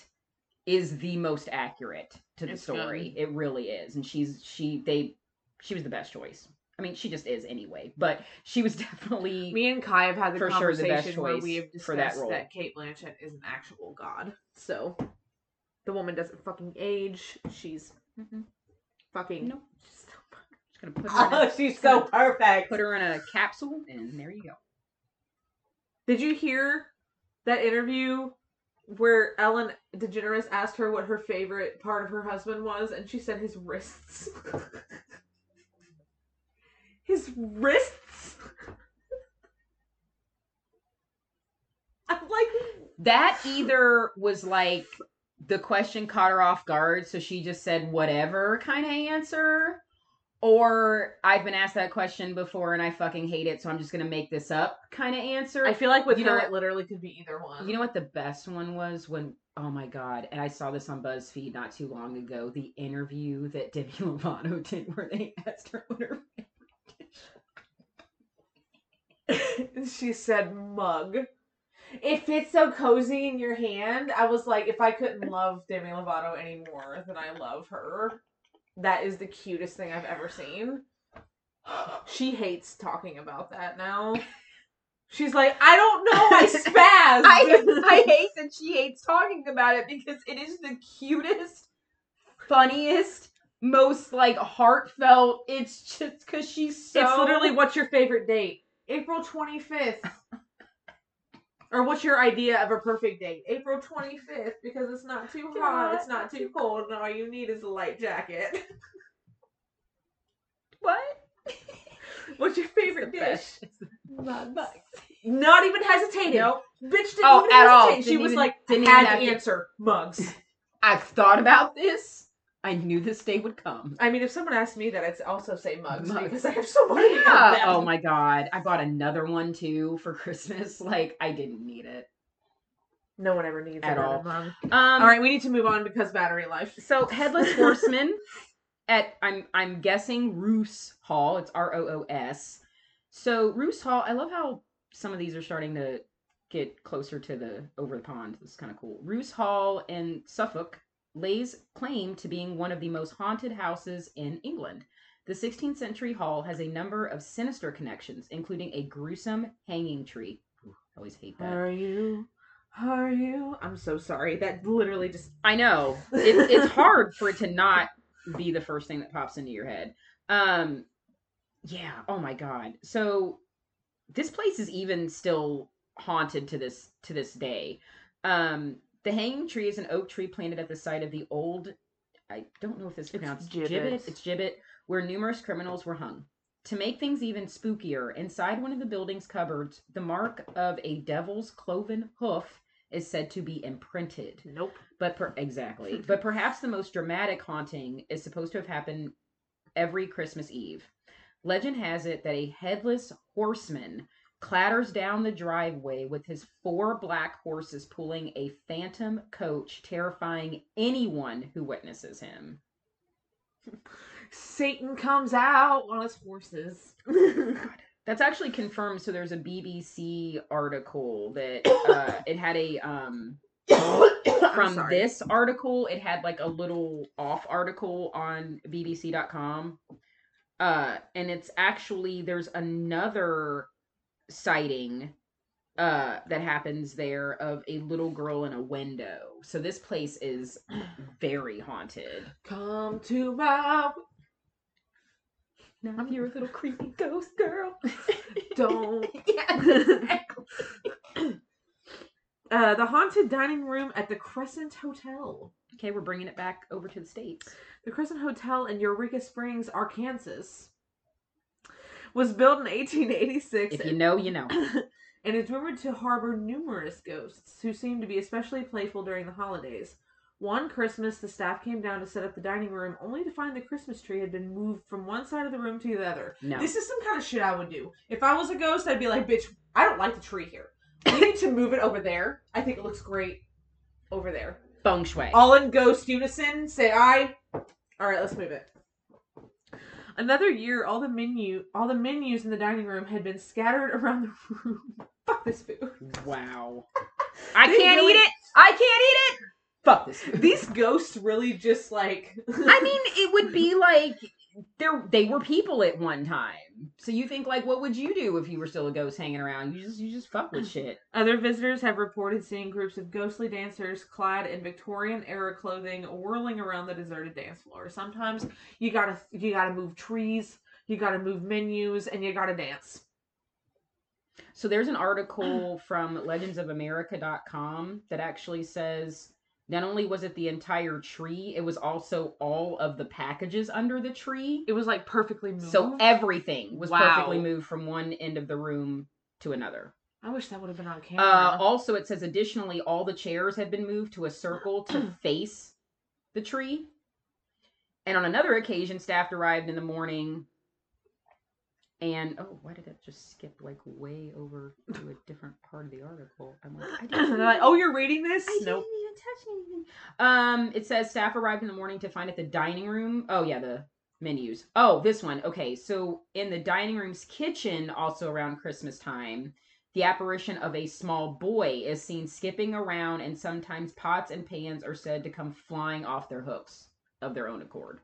is the most accurate to the It's story. good. It really is, and she's she they she was the best choice. I mean, she just is anyway, but she was definitely Me and Kai have had the For sure the conversation best where we have for that discussed role. that Cate Blanchett is an actual god. So the woman doesn't fucking age. She's Mhm. fucking. Nope. just gonna put her in a, Oh, she's so perfect. put her in a capsule, and there you go. Did you hear that interview where Ellen DeGeneres asked her what her favorite part of her husband was, and she said his wrists. his wrists. I'm like, That either was like the question caught her off guard, so she just said whatever kind of answer. Or I've been asked that question before and I fucking hate it, so I'm just gonna make this up kind of answer. I feel like with You know her, what? it literally could be either one. You know what the best one was when oh my god, and I saw this on BuzzFeed not too long ago, the interview that Demi Lovato did where they asked her what her she said mug. It fits so cozy in your hand. I was like, if I couldn't love Demi Lovato any more than I love her, that is the cutest thing I've ever seen. She hates talking about that now. She's like, I don't know, I spazzed. I, I hate that she hates talking about it because it is the cutest, funniest, most like heartfelt. It's just because she's so. It's literally what's your favorite date? April 25th. Or what's your idea of a perfect date? April 25th because it's not too hot, it's not too cold, and all you need is a light jacket. what? What's your favorite dish? Mugs. Not even hesitating. Nope. Bitch didn't Oh, even at all. hesitate. She Didn't was even- like, didn't had even to- answer mugs. I've thought about this. I knew this day would come. I mean, if someone asked me that, I'd also say mugs, Mugs. because I have so many of Yeah. them. Oh my god. I bought another one too for Christmas. Like I didn't need it. No one ever needs it At all. Um All right, we need to move on because battery life. So headless horseman at I'm I'm guessing Roos Hall. It's R O O S. So Roos Hall. I love how some of these are starting to get closer to the over the pond. This is kind of cool. Roos Hall in Suffolk lays claim to being one of the most haunted houses in England. The 16th century hall has a number of sinister connections, including a gruesome hanging tree. Ooh, I always hate that. Are you? Are you? I'm so sorry. That literally just. I know it, it's hard for it to not be the first thing that pops into your head. Um, yeah. Oh my god. So this place is even still haunted to this to this day. Um, the hanging tree is an oak tree planted at the site of the old. I don't know if this is It's pronounced gibbet. gibbet. It's gibbet, where numerous criminals were hung. To make things even spookier, inside one of the building's cupboards, the mark of a devil's cloven hoof is said to be imprinted. Nope. But per- exactly. but perhaps the most dramatic haunting is supposed to have happened every Christmas Eve. Legend has it that a headless horseman clatters down the driveway with his four black horses pulling a phantom coach, terrifying anyone who witnesses him. Satan comes out on his horses. That's actually confirmed. So there's a BBC article that uh, it had a um from this article it had like a little off article on bbc.com uh and it's actually there's another sighting uh that happens there of a little girl in a window so this place is very haunted Come to my. now you're a little creepy ghost girl Don't. yeah exactly. Uh, the haunted dining room at the Crescent Hotel. okay we're bringing it back over to the states The Crescent Hotel in Eureka Springs, Arkansas, was built in 1886 if you know you know and is rumored to harbor numerous ghosts who seem to be especially playful during the holidays. One Christmas, the staff came down to set up the dining room, only to find the Christmas tree had been moved from one side of the room to the other. no This is some kind of shit I would do. If I was a ghost, I'd be like, bitch, I don't like the tree here. We need to move it over there. I think it looks great over there. feng shui All in ghost unison, say aye. All right, let's move it. Another year, all the menu, all the menus in the dining room had been scattered around the room. Fuck this food. Wow. I They can't really- eat it. I can't eat it. Fuck this. food. These ghosts really just like. I mean, it would be like there they were people at one time. So you think like what would you do if you were still a ghost hanging around? You just you just fuck with shit. Other visitors have reported seeing groups of ghostly dancers clad in Victorian era clothing whirling around the deserted dance floor. Sometimes you gotta you gotta move trees, you gotta move menus, and you gotta dance. So there's an article from legendsofamerica.com that actually says not only was it the entire tree, it was also all of the packages under the tree. It was like perfectly moved. So everything was Wow. perfectly moved from one end of the room to another. I wish that would have been on Uh, camera. also, it says additionally, all the chairs have been moved to a circle to face the tree. And on another occasion, staff arrived in the morning. And oh, why did it just skip like way over to a different part of the article? I'm like, I didn't like, oh, you're reading this? I Nope. didn't even touch anything. Um, it says staff arrived in the morning to find at the dining room. Oh yeah, the menus. Oh, this one. Okay, so in the dining room's kitchen, also around Christmas time, the apparition of a small boy is seen skipping around, and sometimes pots and pans are said to come flying off their hooks of their own accord.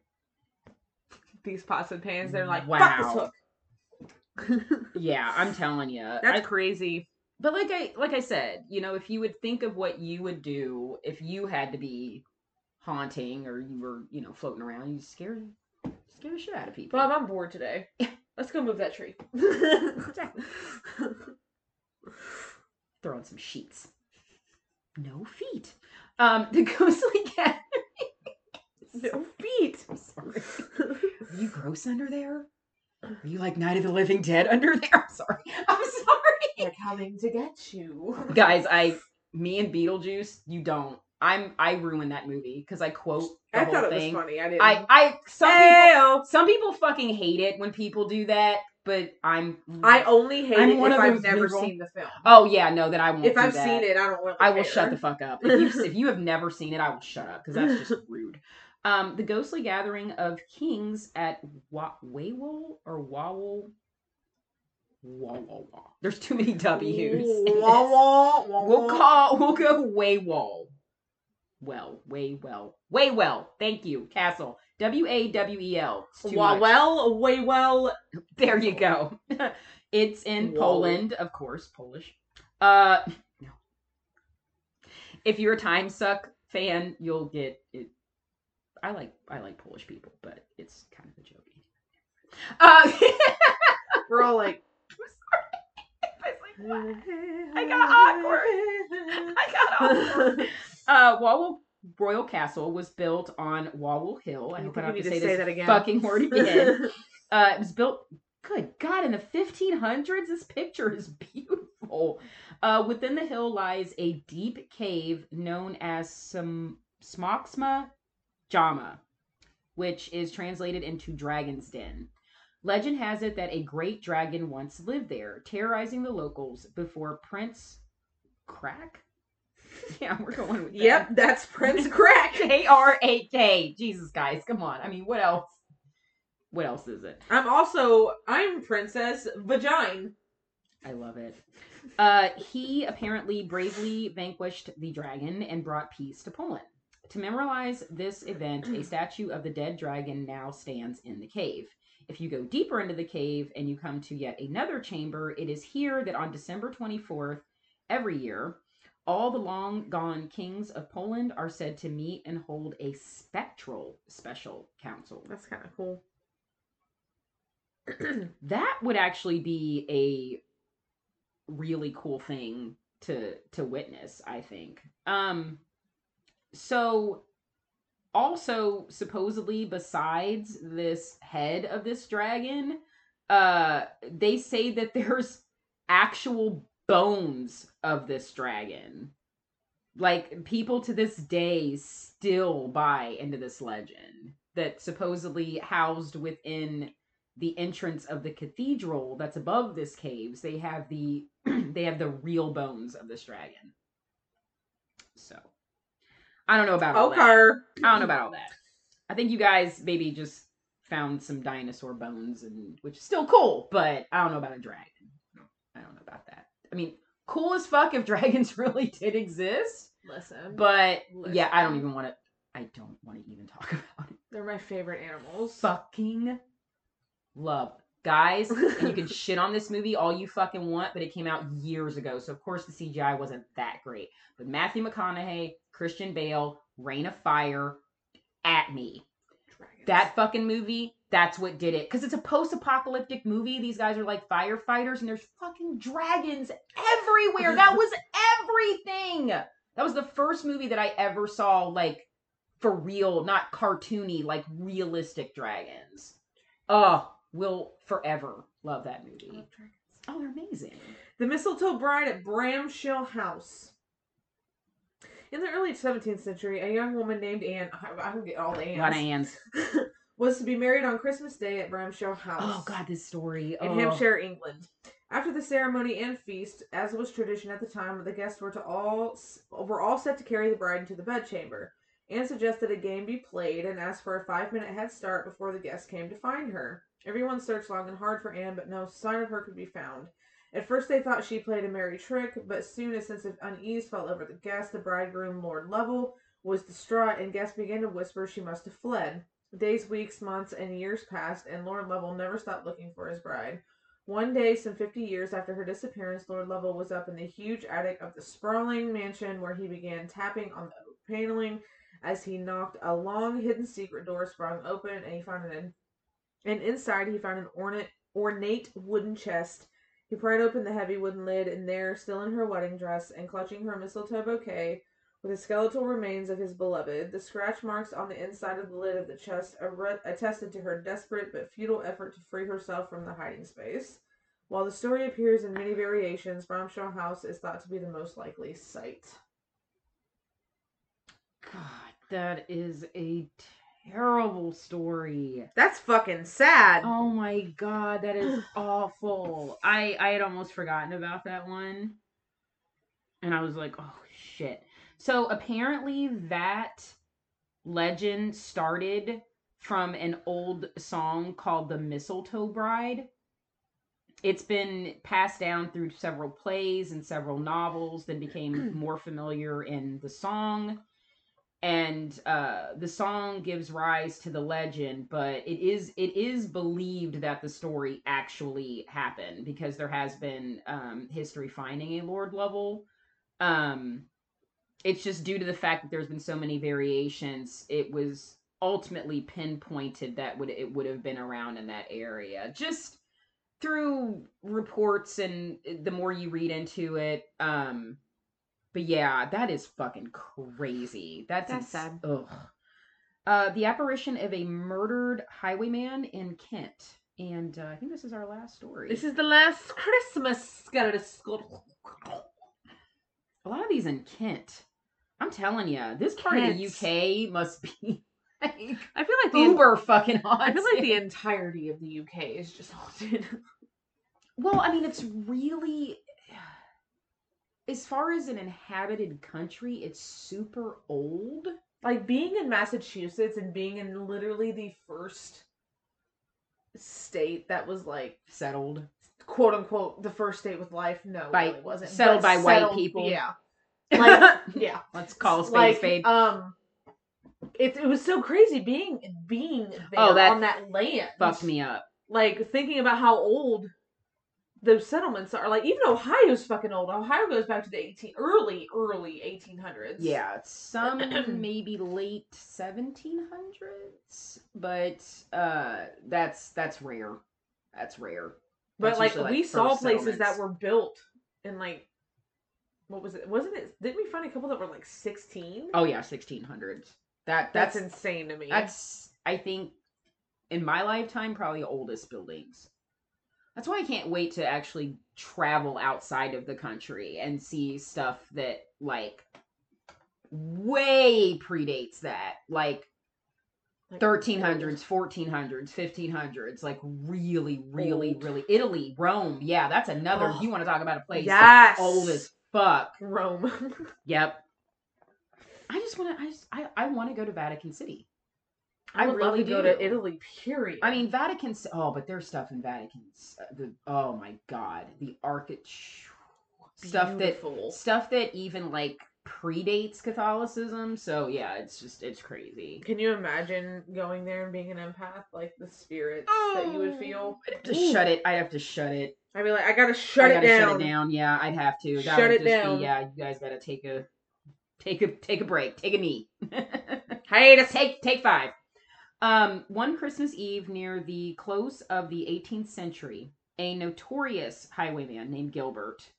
These pots and pans, they're like, Wow. fuck this hook. Yeah, I'm telling you. That's crazy. but like I like I said, you know, if you would think of what you would do if you had to be haunting or you were, you know, floating around, you scare scare the shit out of people. Bob, I'm bored today. Let's go move that tree. Throw in some sheets. No feet. Um, the ghostly cat. no feet. I'm sorry. Are you gross under there? Are you like Night of the Living Dead under there? I'm sorry. I'm sorry. They're coming to get you. Guys, I me and Beetlejuice, you don't. I'm I ruined that movie because I quote the I whole thought it thing. was funny. I didn't. I I some people some people fucking hate it when people do that, but I'm I only hate I'm it one if of I've never people. seen the film. Oh yeah, no, that I won't. if I've that. seen it, I don't really I will shut the fuck up. If you if you have never seen it, I will shut up because that's just rude. Um, the ghostly gathering of kings at Wa- Waywol or Wawol. Wah, wah, wah. There's too many W's. in this. Wah, wah, wah, We'll call. We'll go Waywall. Well, way well, way well. Thank you, Castle. W a w e l. It's too well, way well. There you go. it's in Whoa. Poland, of course, Polish. Uh no. If you're a Time Suck fan, you'll get it. I like I like Polish people, but it's kind of a joke. Uh, We're all like, I got awkward. I got awkward. Uh, Wawel Royal Castle was built on Wawel Hill. I hope I don't have to say, say this that again? fucking word again. Uh, it was built, good God, in the 1500s. This picture is beautiful. Uh, within the hill lies a deep cave known as Sam- Smoxma Jama, which is translated into Dragon's Den. Legend has it that a great dragon once lived there, terrorizing the locals before Prince Crack. yeah, we're going with that. Yep, that's Prince Crack. K R A K. Jesus, guys, come on. I mean, what else? What else is it? I'm also I'm Princess Vagine. I love it. Uh, he apparently bravely vanquished the dragon and brought peace to Poland. To memorialize this event, a statue of the dead dragon now stands in the cave. If you go deeper into the cave and you come to yet another chamber, it is here that on December 24th every year, all the long gone kings of Poland are said to meet and hold a spectral special council. That's kind of cool. that would actually be a really cool thing to to witness i think um so also supposedly besides this head of this dragon uh they say that there's actual bones of this dragon. Like people to this day still buy into this legend that supposedly housed within the entrance of the cathedral that's above this caves they have the they have the real bones of this dragon. So i don't know about all that. Okay. i don't know about all that i think you guys maybe just found some dinosaur bones and which is still cool but i don't know about a dragon i don't know about that i mean cool as fuck if dragons really did exist Listen, but yeah i don't even want to i don't want to even talk about it they're my favorite animals. fucking love. Guys, and you can shit on this movie all you fucking want, but it came out years ago, so of course the CGI wasn't that great. But Matthew McConaughey, Christian Bale, Reign of Fire, at me. Dragons. That fucking movie, that's what did it. Because it's a post apocalyptic movie. These guys are like firefighters, and there's fucking dragons everywhere. That was everything. That was the first movie that I ever saw, like, for real, not cartoony, like realistic dragons. Oh, will forever love that movie. love. Oh, they're amazing. The Mistletoe Bride at Bramshill House. In the early 17th century, a young woman named Anne, I, I can get all the A lot of Annes, was to be married on Christmas Day at Bramshaw House Oh God, this story. in oh. Hampshire, England. After the ceremony and feast, as was tradition at the time, the guests were to all were all set to carry the bride into the bedchamber. Anne suggested a game be played and asked for a five minute head start before the guests came to find her. Everyone searched long and hard for Anne, but no sign of her could be found. At first, they thought she played a merry trick, but soon a sense of unease fell over the guests. The bridegroom, Lord Lovell, was distraught, and guests began to whisper she must have fled. Days, weeks, months, and years passed, and Lord Lovell never stopped looking for his bride. One day, some fifty years after her disappearance, Lord Lovell was up in the huge attic of the sprawling mansion where he began tapping on the oak paneling. As he knocked, a long hidden secret door sprung open, and he found an and inside he found an ornate, ornate wooden chest. He pried open the heavy wooden lid, and there, still in her wedding dress and clutching her mistletoe bouquet, were the skeletal remains of his beloved. The scratch marks on the inside of the lid of the chest attested to her desperate but futile effort to free herself from the hiding space. While the story appears in many variations, Bramshaw House is thought to be the most likely site. God, that is a terrible story. That's fucking sad. Oh my god, that is awful. I I had almost forgotten about that one. And I was like, "Oh shit." So apparently that legend started from an old song called The Mistletoe Bride. It's been passed down through several plays and several novels, then became more familiar in the song and uh, the song gives rise to the legend but it is it is believed that the story actually happened because there has been um, history finding a lord Lovell. Um, it's just due to the fact that there's been so many variations it was ultimately pinpointed that would it would have been around in that area. Just through reports and eh, the more you read into it um but yeah, that is fucking crazy. That's, That's ins- sad. Ugh. Uh, the apparition of a murdered highwayman in Kent, and uh, I think this is our last story. This is the last Christmas. Got it. a lot of these in Kent. I'm telling you, this part of the UK must be like I feel like the uber fucking haunted. I feel like the entirety of the UK is just haunted. Well, I mean, it's really as far as an inhabited country, it's super old. like being in Massachusetts and being in literally the first state that was like Settled. quote unquote the first state with life. No, By- it really wasn't settled by white people. Yeah, like yeah. Let's call a spade like spade. um, it it was so crazy being being there Oh, that on that land. Fucked me up. Like thinking about how old those settlements are. Like even Ohio's fucking old. Ohio goes back to the eighteen early early eighteen hundreds. Yeah, some maybe late seventeen hundreds, but uh, that's that's rare. That's rare. But That's like we saw places that were built in like what was it? Wasn't it? Didn't we find a couple that were like sixteen? Oh yeah, sixteen hundreds. That that's, that's insane to me. that's I think in my lifetime probably oldest buildings. That's why I can't wait to actually travel outside of the country and see stuff that like way predates that. Like Like, 1300s 1400s 1500s like really really Old. really italy rome yeah that's another Oh. you want to talk about a place Yes. old as fuck Rome. yep i just want to i just i, I want to go to vatican city I I would love really to go to do. Italy. Period. i mean vatican oh but there's stuff in vatican the oh my god the architecture stuff that stuff that even like predates catholicism so yeah it's just it's crazy Can you imagine going there and being an empath? Like the spirits that you would feel. Oh, I'd have to Ooh. shut it i'd have to shut it I'd be like, I gotta shut I it gotta down. Shut it down. Yeah, I'd have to. That Shut it just be- down. yeah, you guys gotta take a take a take a break. Take a knee. Hiatus. take take five. Um, one Christmas Eve near the close of the 18th century, a notorious highwayman named Gilbert.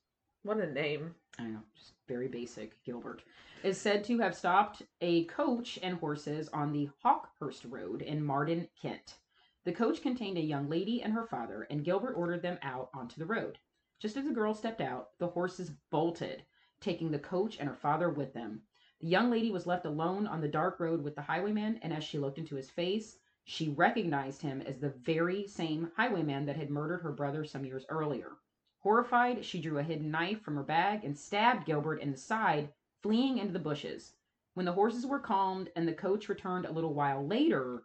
What a name. I know, just very basic. Gilbert is said to have stopped a coach and horses on the Hawkhurst Road in Marden, Kent. The coach contained a young lady and her father, and Gilbert ordered them out onto the road. Just as the girl stepped out, the horses bolted, taking the coach and her father with them. The young lady was left alone on the dark road with the highwayman, and as she looked into his face, she recognized him as the very same highwayman that had murdered her brother some years earlier. Horrified, she drew a hidden knife from her bag and stabbed Gilbert in the side, fleeing into the bushes. When the horses were calmed and the coach returned a little while later,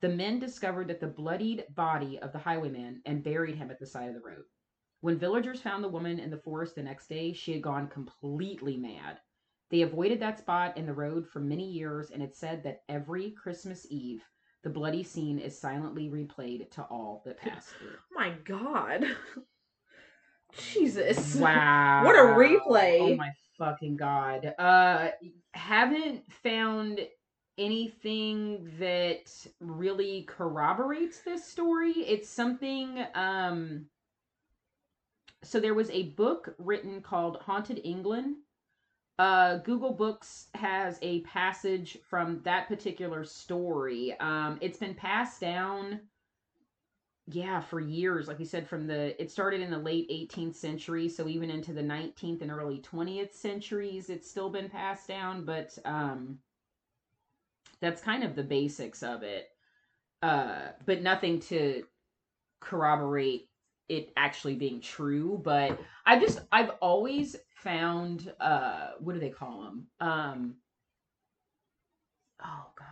the men discovered that the bloodied body of the highwayman and buried him at the side of the road. When villagers found the woman in the forest the next day, she had gone completely mad. They avoided that spot in the road for many years, and it's said that every Christmas Eve, the bloody scene is silently replayed to all that pass through. my God. Jesus. Wow. What a replay. Oh my fucking god. Uh haven't found anything that really corroborates this story. It's something um so there was a book written called Haunted England. Uh Google Books has a passage from that particular story. Um it's been passed down yeah for years like you said from the it started in the late 18th century so even into the 19th and early 20th centuries it's still been passed down but um that's kind of the basics of it uh but nothing to corroborate it actually being true but i've just i've always found uh what do they call them um oh god.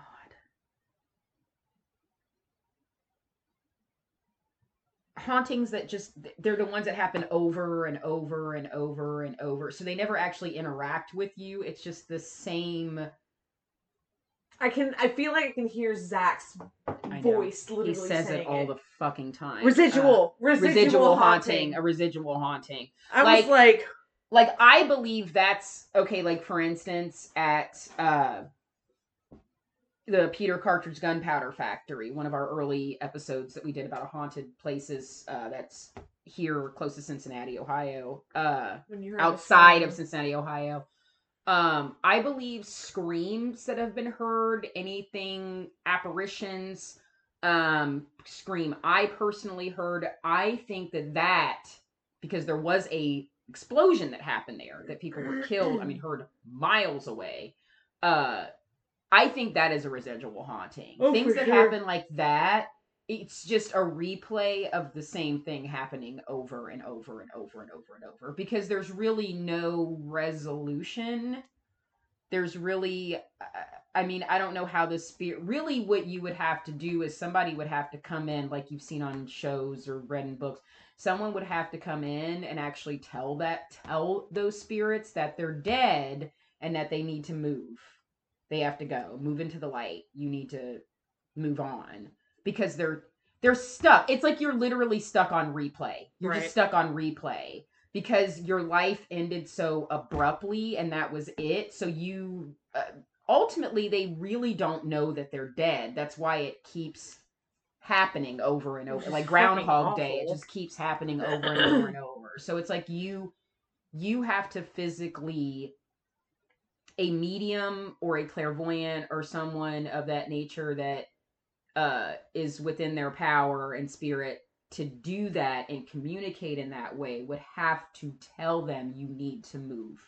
Hauntings that just they're the ones that happen over and over and over and over. So they never actually interact with you. It's just the same I can. I feel like I can hear Zach's voice he literally says saying it. all the fucking time. Residual, Uh, residual, residual haunting. haunting. a residual haunting. I like- was like, like i believe that's okay like for instance at uh the peter cartridge gunpowder factory one of our early episodes that we did about haunted places uh that's here close to cincinnati ohio uh when you heard outside of cincinnati ohio. Um i believe screams that have been heard anything apparitions um scream. I personally heard i think that that because there was a explosion that happened there that people were killed i mean heard miles away uh i think that is a residual haunting Oh, things that sure. happen like that it's just a replay of the same thing happening over and over and over and over and over because there's really no resolution there's really i mean i don't know how the spirit really what you would have to do is somebody would have to come in like you've seen on shows or read in books someone would have to come in and actually tell that tell those spirits that they're dead and that they need to move. They have to go. Move into the light. You need to move on. Because they're they're stuck. It's like you're literally stuck on replay. You're Right. just stuck on replay because your life ended so abruptly and that was it. So you uh, ultimately they really don't know that they're dead. That's why it keeps happening over and over like groundhog day it just keeps happening over and over and over. So it's like you you have to physically a medium or a clairvoyant or someone of that nature that uh is within their power and spirit to do that and communicate in that way would have to tell them you need to move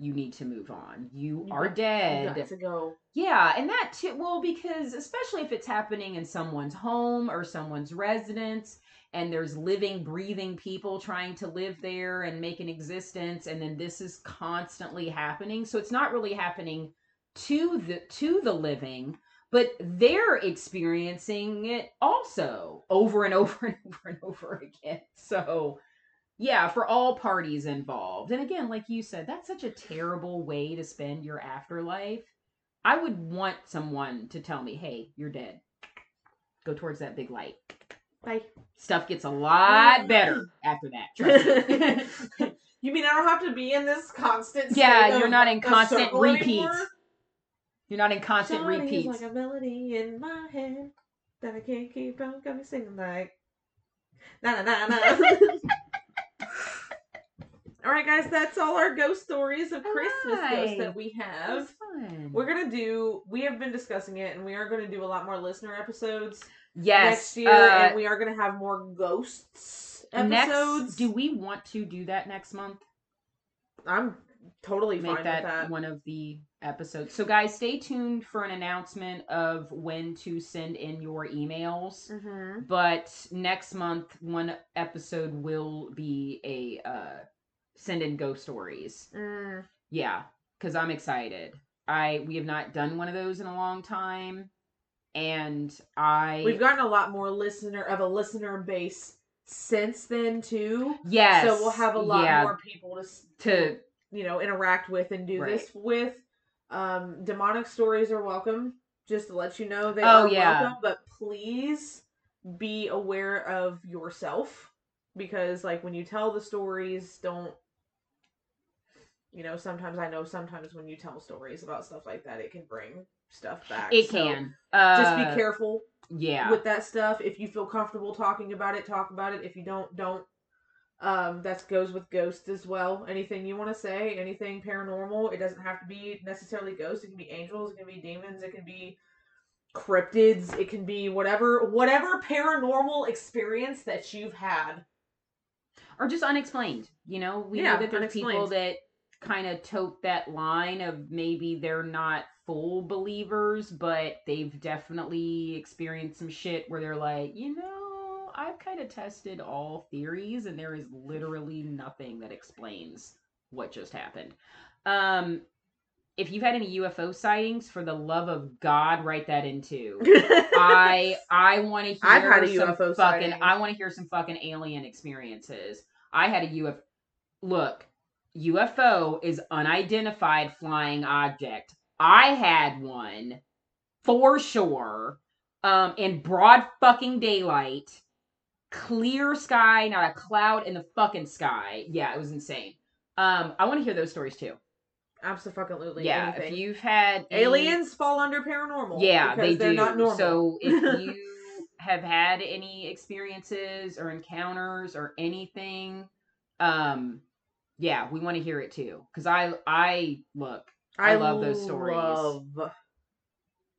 you need to move on you, You are got- dead You got to go. yeah, and that too. Well, because especially if it's happening in someone's home or someone's residence, and there's living, breathing people trying to live there and make an existence, and then this is constantly happening. So it's not really happening to the to the living, but they're experiencing it also over and over and over and over again. So yeah, for all parties involved. And again, like you said, that's such a terrible way to spend your afterlife. I would want someone to tell me, hey, you're dead. Go towards that big light. Bye. Stuff gets a lot better after that. Trust me. You mean I don't have to be in this constant? Yeah, you're of not in constant repeats. anymore? you're not in constant Johnny is repeats. like a melody in my head that I can't keep on. Got me singing like na na na na. all right, guys, that's all our ghost stories of Christmas ghosts that we have. fun. We're gonna do. We have been discussing it, and we are going to do a lot more listener episodes. Yes. next year, uh, and we are going to have more ghosts episodes. Next, do we want to do that next month? I'm totally Make that, that. one of the episodes. So, guys, stay tuned for an announcement of when to send in your emails. Mm-hmm. But next month, one episode will be a uh, send in ghost stories. Mm. Yeah, because I'm excited. I we have not done one of those in a long time, and I We've gotten a lot more listener of a listener base since then too. yes, So we'll have a lot yeah, more people to to you know interact with and do Right. this with. Um, demonic stories are welcome. Just to let you know they Oh, are yeah. welcome, but please be aware of yourself because like when you tell the stories, don't you know, sometimes I know sometimes when you tell stories about stuff like that, it can bring stuff back. it So can Just Uh, be careful Yeah, with that stuff. If you feel comfortable talking about it, talk about it. If you don't, don't. Um, that goes with ghosts as well. Anything you want to say, anything paranormal, it doesn't have to be necessarily ghosts. It can be angels, it can be demons, it can be cryptids, it can be whatever whatever paranormal experience that you've had. or just unexplained. You know, we Yeah, know that there's people that kind of tote that line of maybe they're not full believers, but they've definitely experienced some shit where they're like, you know, I've kind of tested all theories, and there is literally nothing that explains what just happened. Um, if you've had any UFO sightings, for the love of God, write that into. I I want to hear I've had a some UFO fucking sighting. I want to hear some fucking alien experiences. I had a UFO. Look, UFO is unidentified flying object. I had one for sure. Um, in broad fucking daylight, clear sky, not a cloud in the fucking sky. Yeah, it was insane. Um, I want to hear those stories too. Absolutely. yeah, anything. if you've had any- aliens fall under paranormal. yeah, because they do. not normal. So if you have had any experiences or encounters or anything, um, yeah, we want to hear it too. Because I, I look, I love those stories. love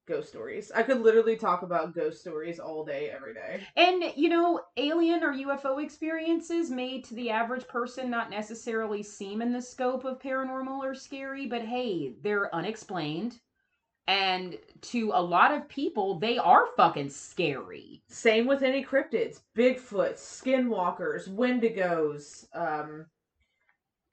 ghost stories. I could literally talk about ghost stories all day, every day. and you know, alien or UFO experiences may to the average person not necessarily seem in the scope of paranormal or scary, but hey, they're unexplained. And to a lot of people, they are fucking scary. Same with any cryptids, Bigfoot, skinwalkers, wendigos, um,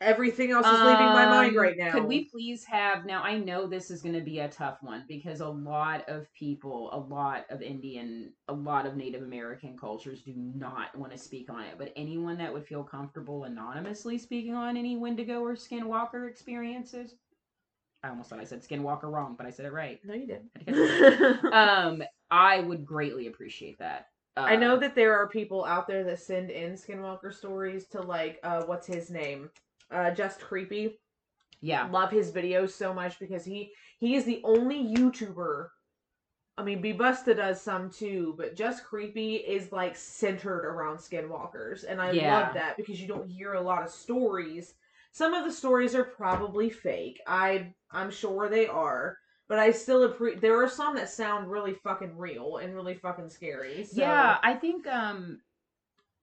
everything else is leaving my mind Um, right now. Could we please have now? I know this is going to be a tough one because a lot of people, a lot of Indian, a lot of Native American cultures do not want to speak on it. But anyone that would feel comfortable anonymously speaking on any Wendigo or Skinwalker experiences, I almost thought I said Skinwalker wrong, but I said it right. No, you did. I Um, I would greatly appreciate that. Uh, I know that there are people out there that send in skinwalker stories to like, uh, what's his name? Uh, just creepy. Yeah, love his videos so much because he he is the only YouTuber. I mean, Be Busta does some too, but Just Creepy is like centered around skinwalkers, and I Yeah. love that because you don't hear a lot of stories. Some of the stories are probably fake. I I'm sure they are, but I still appreciate. There are some that sound really fucking real and really fucking scary. So. Yeah, I think um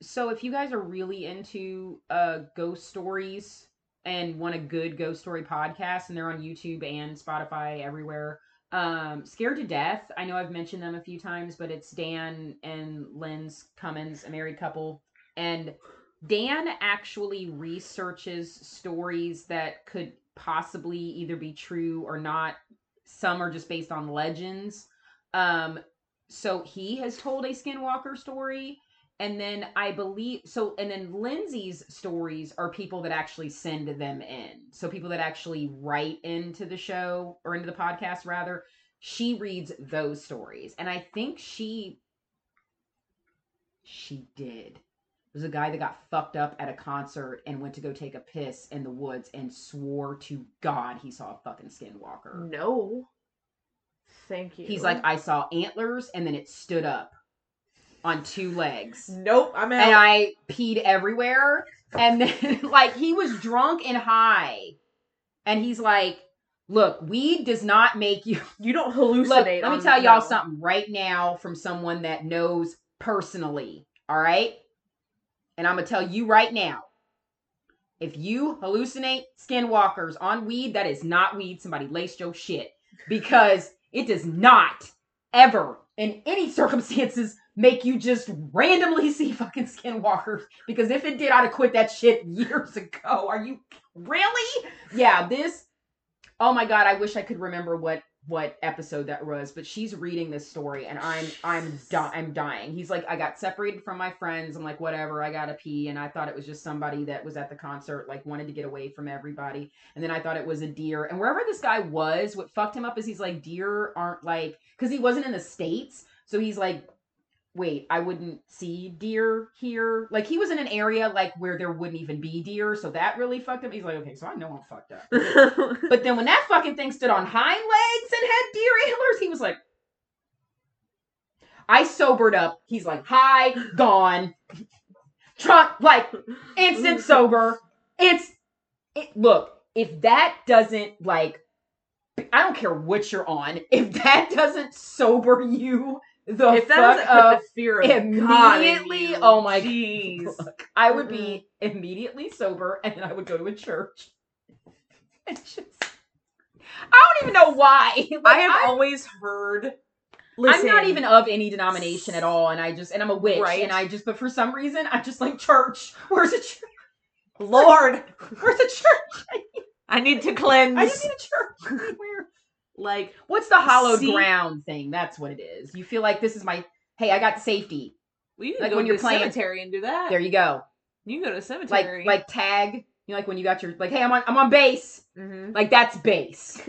so if you guys are really into uh ghost stories and want a good ghost story podcast and they're on YouTube and Spotify everywhere. Um Scared to Death, I know I've mentioned them a few times, but it's Dan and Lynzy Cummins, a married couple, and Dan actually researches stories that could possibly either be true or not. Some are just based on legends. Um so he has told a skinwalker story and then i believe so and then Lynzy's stories are people that actually send them in. So people that actually write into the show or into the podcast rather she reads those stories. And i think she she did. There's a guy that got fucked up at a concert and went to go take a piss in the woods and swore to god he saw a fucking skinwalker. No. Thank you. He's like, I saw antlers and then it stood up on two legs. Nope, I'm out. And I peed everywhere. And then, like, he was drunk and high. And he's like, Look, weed does not make you. You don't hallucinate. Look, let me tell y'all something right now from someone that knows personally. All right, and I'm gonna tell you right now. If you hallucinate skinwalkers on weed, that is not weed. Somebody laced your shit because it does not ever, in any circumstances, make you just randomly see fucking skinwalkers. Because if it did, I'd have quit that shit years ago. Are you really? Yeah, this. Oh my god, I wish I could remember what what episode that was, but she's reading this story and I'm I'm di- I'm dying. He's like, I got separated from my friends. I'm like, whatever, I gotta pee, and I thought it was just somebody that was at the concert, like wanted to get away from everybody. And then I thought it was a deer. And wherever this guy was, what fucked him up is he's like, deer aren't like, because he wasn't in the states, so he's like, wait, I wouldn't see deer here. Like he was in an area like where there wouldn't even be deer, so that really fucked him. He's like, okay, so I know I'm fucked up. But then when that fucking thing stood on hind legs and had deer antlers, he was like, I sobered up. He's like, high, gone. Trunk, like, instant sober. It's, it, look, if that doesn't, like, I don't care what you're on, if that doesn't sober you the if that fuck up, the fear of God immediately- you, oh my- jeez. I would be immediately sober and then I would go to a church. And just, I don't even know why. Like, I have I'm- always heard. I'm not even of any denomination at all, and I just and I'm a witch, Right. and I just but for some reason I just like church. Where's a church? Lord. Where's a church? I need to cleanse. I just need a church. Like What's the hollow See- ground thing? That's what it is. You feel like this is my hey, I got safety. well, you can Like go when to you're the playing- cemetery and do that. There you go. you can go to the Like cemetery. like tag. You know, like when you got your like, hey, I'm on I'm on base. hmm Like that's base.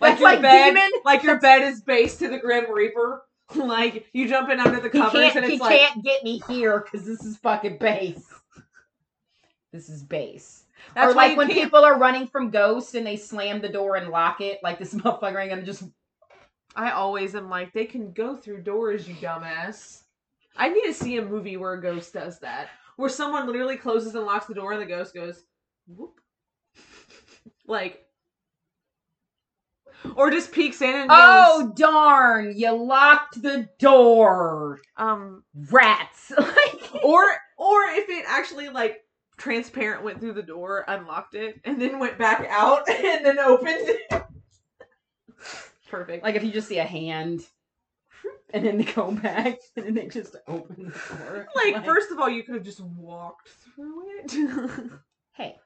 like That's your like bed, demon. like your bed is base to the Grim Reaper. like you jump in under the He covers and he it's like you can't get me here because this is fucking base. This is base. That's or like when can't- people are running from ghosts and they slam the door and lock it, like this motherfucker ain't gonna just I always am like, they can go through doors, you dumbass. I need to see a movie where a ghost does that. Where someone literally closes and locks the door and the ghost goes, whoop. like. Or just peeks in and goes, Oh darn, you locked the door. um, Rats. like or or if it actually like transparent went through the door, unlocked it, and then went back out and then opened it. Perfect. like if you just see a hand and then they go back and then they just open the door. like first of all, you could have just walked through it. hey,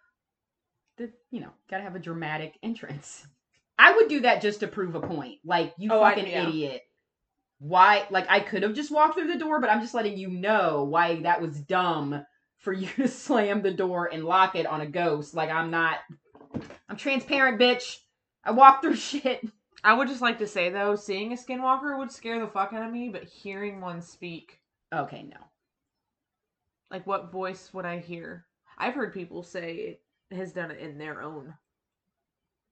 the you know, gotta have a dramatic entrance. I would do that just to prove a point. Like, you Oh, I- fucking yeah. idiot. Why? Like, I could have just walked through the door, but I'm just letting you know why that was dumb for you to slam the door and lock it on a ghost. Like, I'm not. I'm transparent, bitch. I walk through shit. I would just like to say though, seeing a skinwalker would scare the fuck out of me, but hearing one speak, Okay, no. like what voice would I hear? I've heard people say it has done it in their own.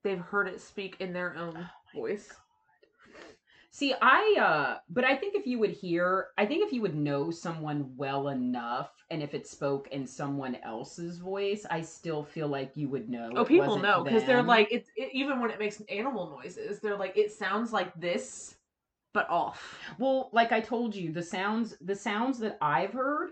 They've heard it speak in their own oh voice. See, I uh but I think if you would hear, I think if you would know someone well enough and if it spoke in someone else's voice, I still feel like you would know. Oh, it people wasn't know because they're them. like it's it, even when it makes animal noises, they're like it sounds like this, but off. Well, like I told you, the sounds the sounds that I've heard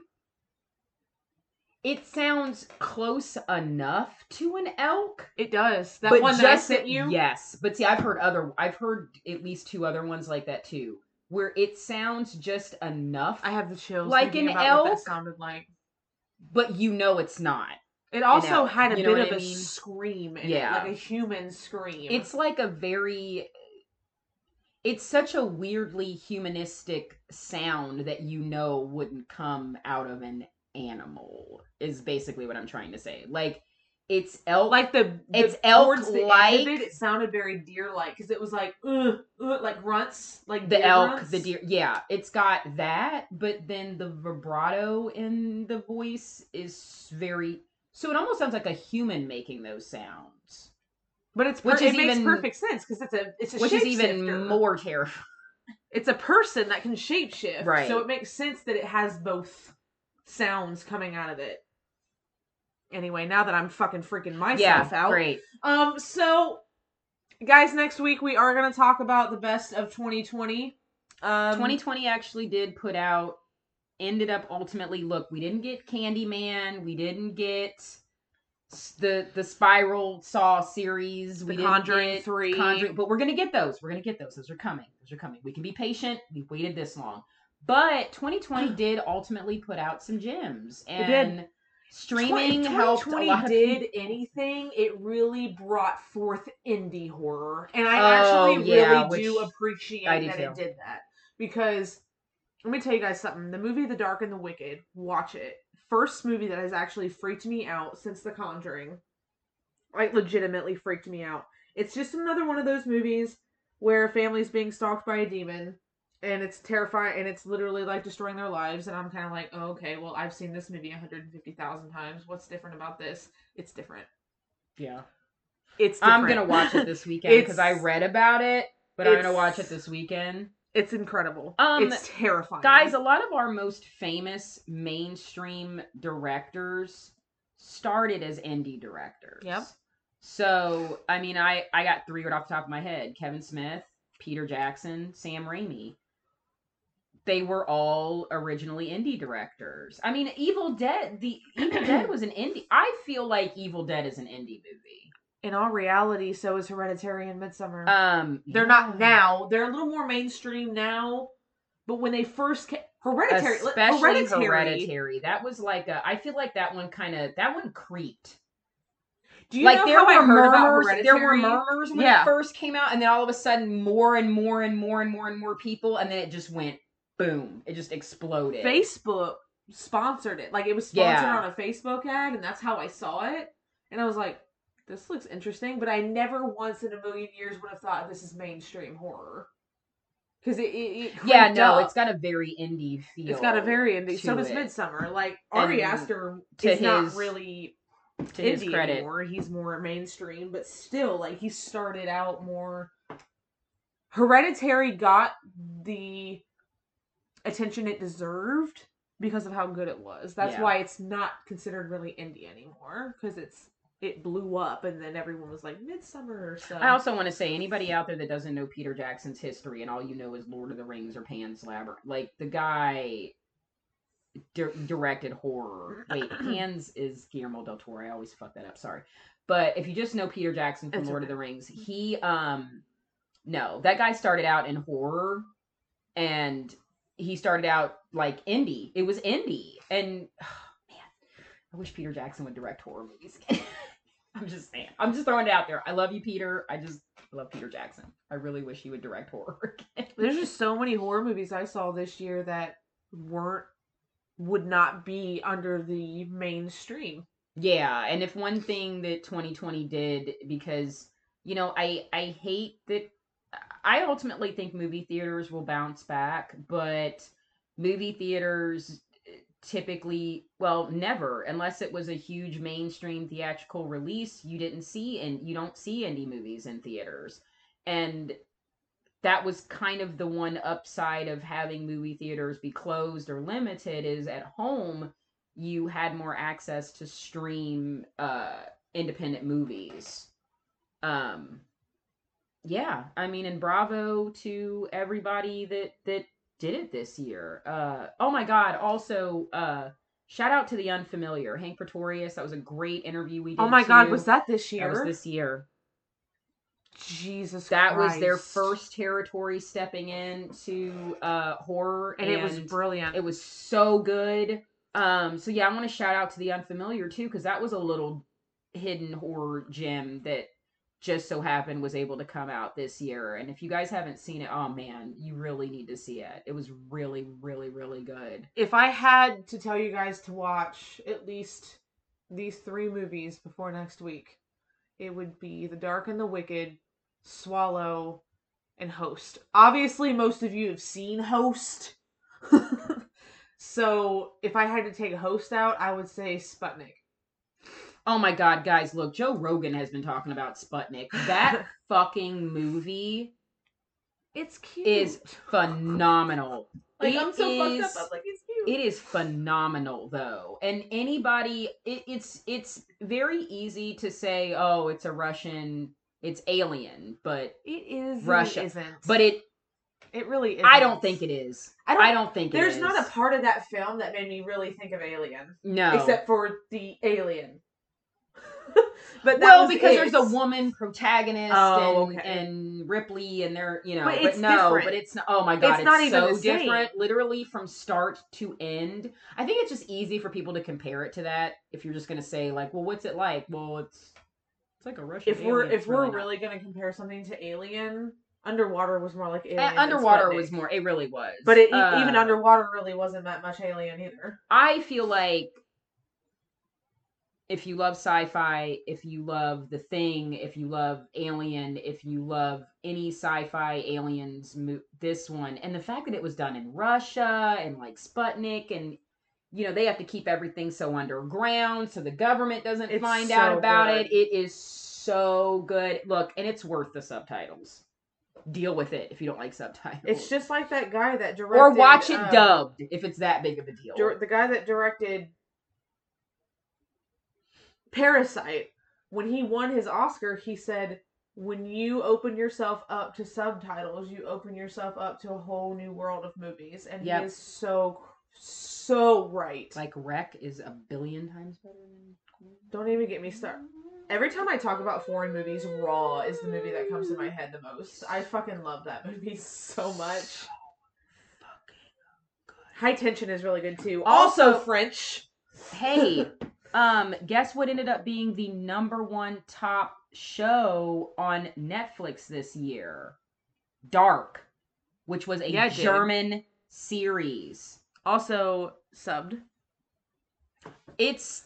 it sounds close enough to an elk. It does that but one that I sent you. Yes, but see, I've heard other. I've heard at least two other ones like that too, where it sounds just enough, I have the chills. Like an elk? that sounded like. but you know it's not. It also elk, had a you know bit of I a mean? scream in Yeah. it, like a human scream. It's like a very. It's such a weirdly humanistic sound that you know wouldn't come out of an animal. Is basically what I'm trying to say. Like it's elk. like the, the It's elk towards the end like- it, sounded very deer like because it was like uh, uh, like grunts like the elk, grunts. the deer. Yeah, it's got that, but then the vibrato in the voice is very. So it almost sounds like a human making those sounds, but it's per- which it is makes even- perfect sense because it's a it's a which is even more terrifying. It's a person that can shapeshift, Right. So it makes sense that it has both sounds coming out of it. Anyway, now that I'm fucking freaking myself yeah, out. great. Um, so guys, next week we are gonna talk about the best of 2020. Um, 2020 actually did put out. Ended up ultimately. Look, we didn't get Candyman. We didn't get the the Spiral Saw series. The we didn't Conjuring 3. Conjuring, but we're gonna get those. We're gonna get those. Those are coming. Those are coming. We can be patient. We've waited this long, but 2020 did ultimately put out some gems, It and did. streaming Twen- helped a lot did anything, it really brought forth indie horror, and I Oh, actually yeah, really do appreciate do that too. it did that because let me tell you guys something. The movie The Dark and the Wicked, watch it. First movie that has actually freaked me out since The Conjuring. Like legitimately freaked me out. It's just another one of those movies where a family's being stalked by a demon and it's terrifying and it's literally like destroying their lives and i'm kind of like oh, okay well i've seen this movie 150000 times what's different about this it's different Yeah. it's different. I'm gonna watch it this weekend because I read about it, but I'm gonna watch it this weekend. it's incredible Um, it's terrifying Guys, a lot of our most famous mainstream directors started as indie directors. Yep. So, I mean, I I got three right off the top of my head: Kevin Smith, Peter Jackson, Sam Raimi. They were all originally indie directors. I mean, Evil Dead. The Evil Dead was an indie. I feel like Evil Dead is an indie movie. in all reality so is hereditary and Midsommar Um, they're not now they're a little more mainstream now but when they first came hereditary especially hereditary, hereditary. That was like a. I feel like that one kind of that one creeped. do you like know there how were i heard about murmurs. There were murmurs when Yeah. it first came out, and then all of a sudden, more and more and more and more and more people, and then it just went boom. It just exploded. Facebook sponsored it. Like it was sponsored Yeah. on a Facebook ad, and that's how I saw it. And I was like, "This looks interesting," but I never once in a million years would have thought this is mainstream horror. Because it, it, it yeah, no, up. it's got a very indie feel. it's got a very indie. So does it. Midsommar. Like Ari And Aster to is not really to his credit. anymore. He's more mainstream, but still, like he started out more. Hereditary got the attention it deserved because of how good it was. That's Yeah. why it's not considered really indie anymore because it's it blew up and then everyone was like Midsommar. Or so I also want to say anybody out there that doesn't know Peter Jackson's history and all you know is Lord of the Rings or Pan's Labyrinth, like the guy di- directed horror. Wait, Pan's is Guillermo del Toro. I always fuck that up. Sorry, but if you just know Peter Jackson from It's Lord of the Rings, he um no, that guy started out in horror and he started out like indie. It was indie, and man, I wish Peter Jackson would direct horror movies. again. I'm just saying. I'm just throwing it out there. I love you, Peter. I just love Peter Jackson. I really wish he would direct horror again. there's just so many horror movies I saw this year that weren't would not be under the mainstream. Yeah, and if one thing that 2020 did, because you know, I I hate that. I ultimately think movie theaters will bounce back, but movie theaters eh, typically, well, never, unless it was a huge mainstream theatrical release, you didn't see and you don't see indie movies in theaters, and that was kind of the one upside of having movie theaters be closed or limited is at home you had more access to stream uh independent movies. Um yeah i mean and bravo to everybody that that did it this year uh oh my god also uh shout out to the unfamiliar Henk Pretorius that was a great interview we did Oh my god, was that this year? that was this year Jesus that was their first territory stepping into uh horror and, it was brilliant. it was so good. Um, so yeah, I want to shout out to the unfamiliar too, because that was a little hidden horror gem that just so happened was able to come out this year. And if you guys haven't seen it, oh man, you really need to see it. It was really, really, really good. if I had to tell you guys to watch at least these three movies before next week, it would be The Dark and the Wicked, Swallow, and Host. Obviously, most of you have seen Host. so if I had to take Host out, I would say Sputnik. Oh my god, guys, look, Joe Rogan has been talking about Sputnik. That fucking movie It's cute. is phenomenal. like It I'm so is- fucked up. I'm like, it's cute. It is phenomenal though. And anybody it, it's it's very easy to say, "Oh, it's a Russian, it's alien," but it is Russia. It isn't. but it it really is. I don't think it is. I don't. I don't think there's it is. not a part of that film that made me really think of Alien, no. except for the alien. but that well, was because it. there's a woman protagonist Oh, and, okay. and Ripley and they're you know But but, no different. but it's not oh my god It's it's, not even so the different literally from start to end I think it's just easy for people to compare it to that if you're just gonna say like well what's it like well it's it's like a Russian If we're if It's we're not. really gonna compare something to Alien, Underwater was more like Alien. Uh, underwater was more it really was But it, Uh, even underwater really wasn't that much Alien either. I feel like if you love sci-fi, if you love The Thing, if you love Alien, if you love any sci-fi aliens, mo- this one, and the fact that it was done in Russia and like Sputnik, and you know they have to keep everything so underground so the government doesn't It's find out about good. it. It is so good. Look, and it's worth the subtitles. Deal with it if you don't like subtitles. It's just like that guy that directed. or watch it um, dubbed if it's that big of a deal. the guy that directed Parasite. When he won his Oscar, he said, "When you open yourself up to subtitles, you open yourself up to a whole new world of movies." And Yep. he is so so right. Like Rec is a billion times better than. Don't even get me started. Every time I talk about foreign movies, Raw is the movie that comes to my head the most. I fucking love that movie so much. High Tension is really good too. Also, Also- French. Hey, um, guess what ended up being the number one top show on Netflix this year? Dark, which was a Yeah, it did. German series. Also subbed. It's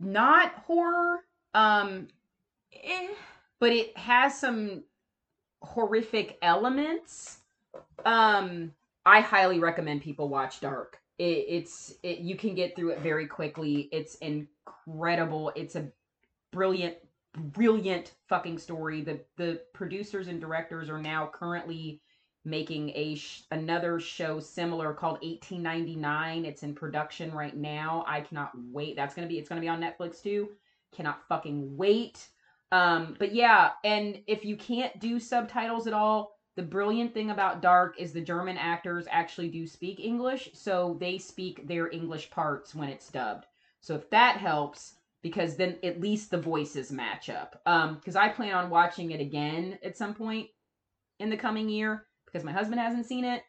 not horror, um, Eh. but it has some horrific elements. Um, I highly recommend people watch Dark. It, it's it, you can get through it very quickly. It's incredible. It's a brilliant, brilliant fucking story. The the producers and directors are now currently making a sh- another show similar called 1899. It's in production right now. I cannot wait. That's gonna be it's gonna be on Netflix too. Cannot fucking wait. Um, but yeah, and if you can't do subtitles at all, the brilliant thing about Dark is the German actors actually do speak English, so they speak their English parts when it's dubbed. So if that helps, because then at least the voices match up. Um, because I plan on watching it again at some point in the coming year because my husband hasn't seen it.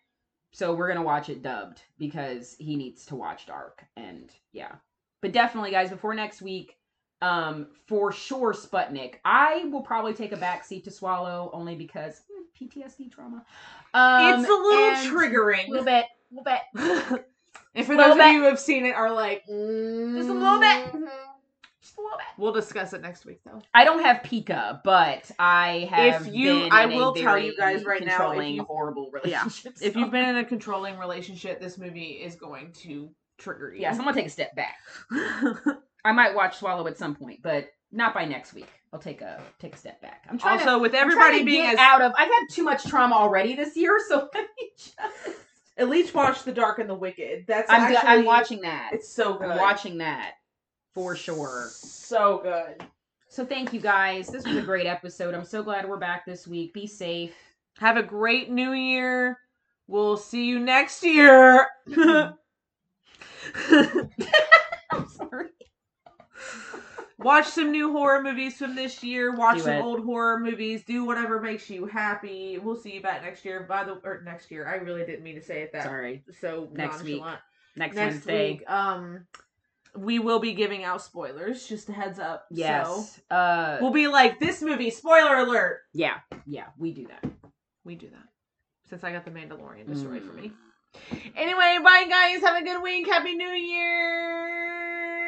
So we're gonna watch it dubbed because he needs to watch Dark. And yeah. But definitely guys, before next week, um, for sure Sputnik. I will probably take a back seat to swallow only because PTSD trauma. Um, it's a little triggering. A little bit. A little bit. and for those bit. of you who have seen it, are like, Just a little bit. mm. Just a little bit. We'll discuss it next week, though. I don't have Pika, but I have. If you- I will tell you guys right now, if controlling, you- horrible Yeah. If you've been in a controlling relationship, this movie is going to trigger you. yes, I'm gonna take a step back. I might watch Swallow at some point, but not by next week. I'll take a take a step back. I'm trying to also, with I'm trying everybody to being get as out of. I've had too much trauma already this year, so let me just. at least watch The Dark and the Wicked. That's I'm actually, I'm watching that. It's so good. I'm watching that for sure. So good. So thank you guys. This was a great episode. I'm so glad we're back this week. Be safe. Have a great New Year. We'll see you next year. Watch some new horror movies from this year. Watch Do some it. old horror movies. Do whatever makes you happy. We'll see you back next year. By the or next year, I really didn't mean to say it that Sorry. so Next week. Next, Next Wednesday. week, um, we will be giving out spoilers. Just a heads up. Yes. So uh. we'll be like this movie. Spoiler alert. yeah. Yeah. We do that. We do that since I got the Mandalorian destroyed for Mm. me. Anyway, bye guys. Have a good week. Happy New Year.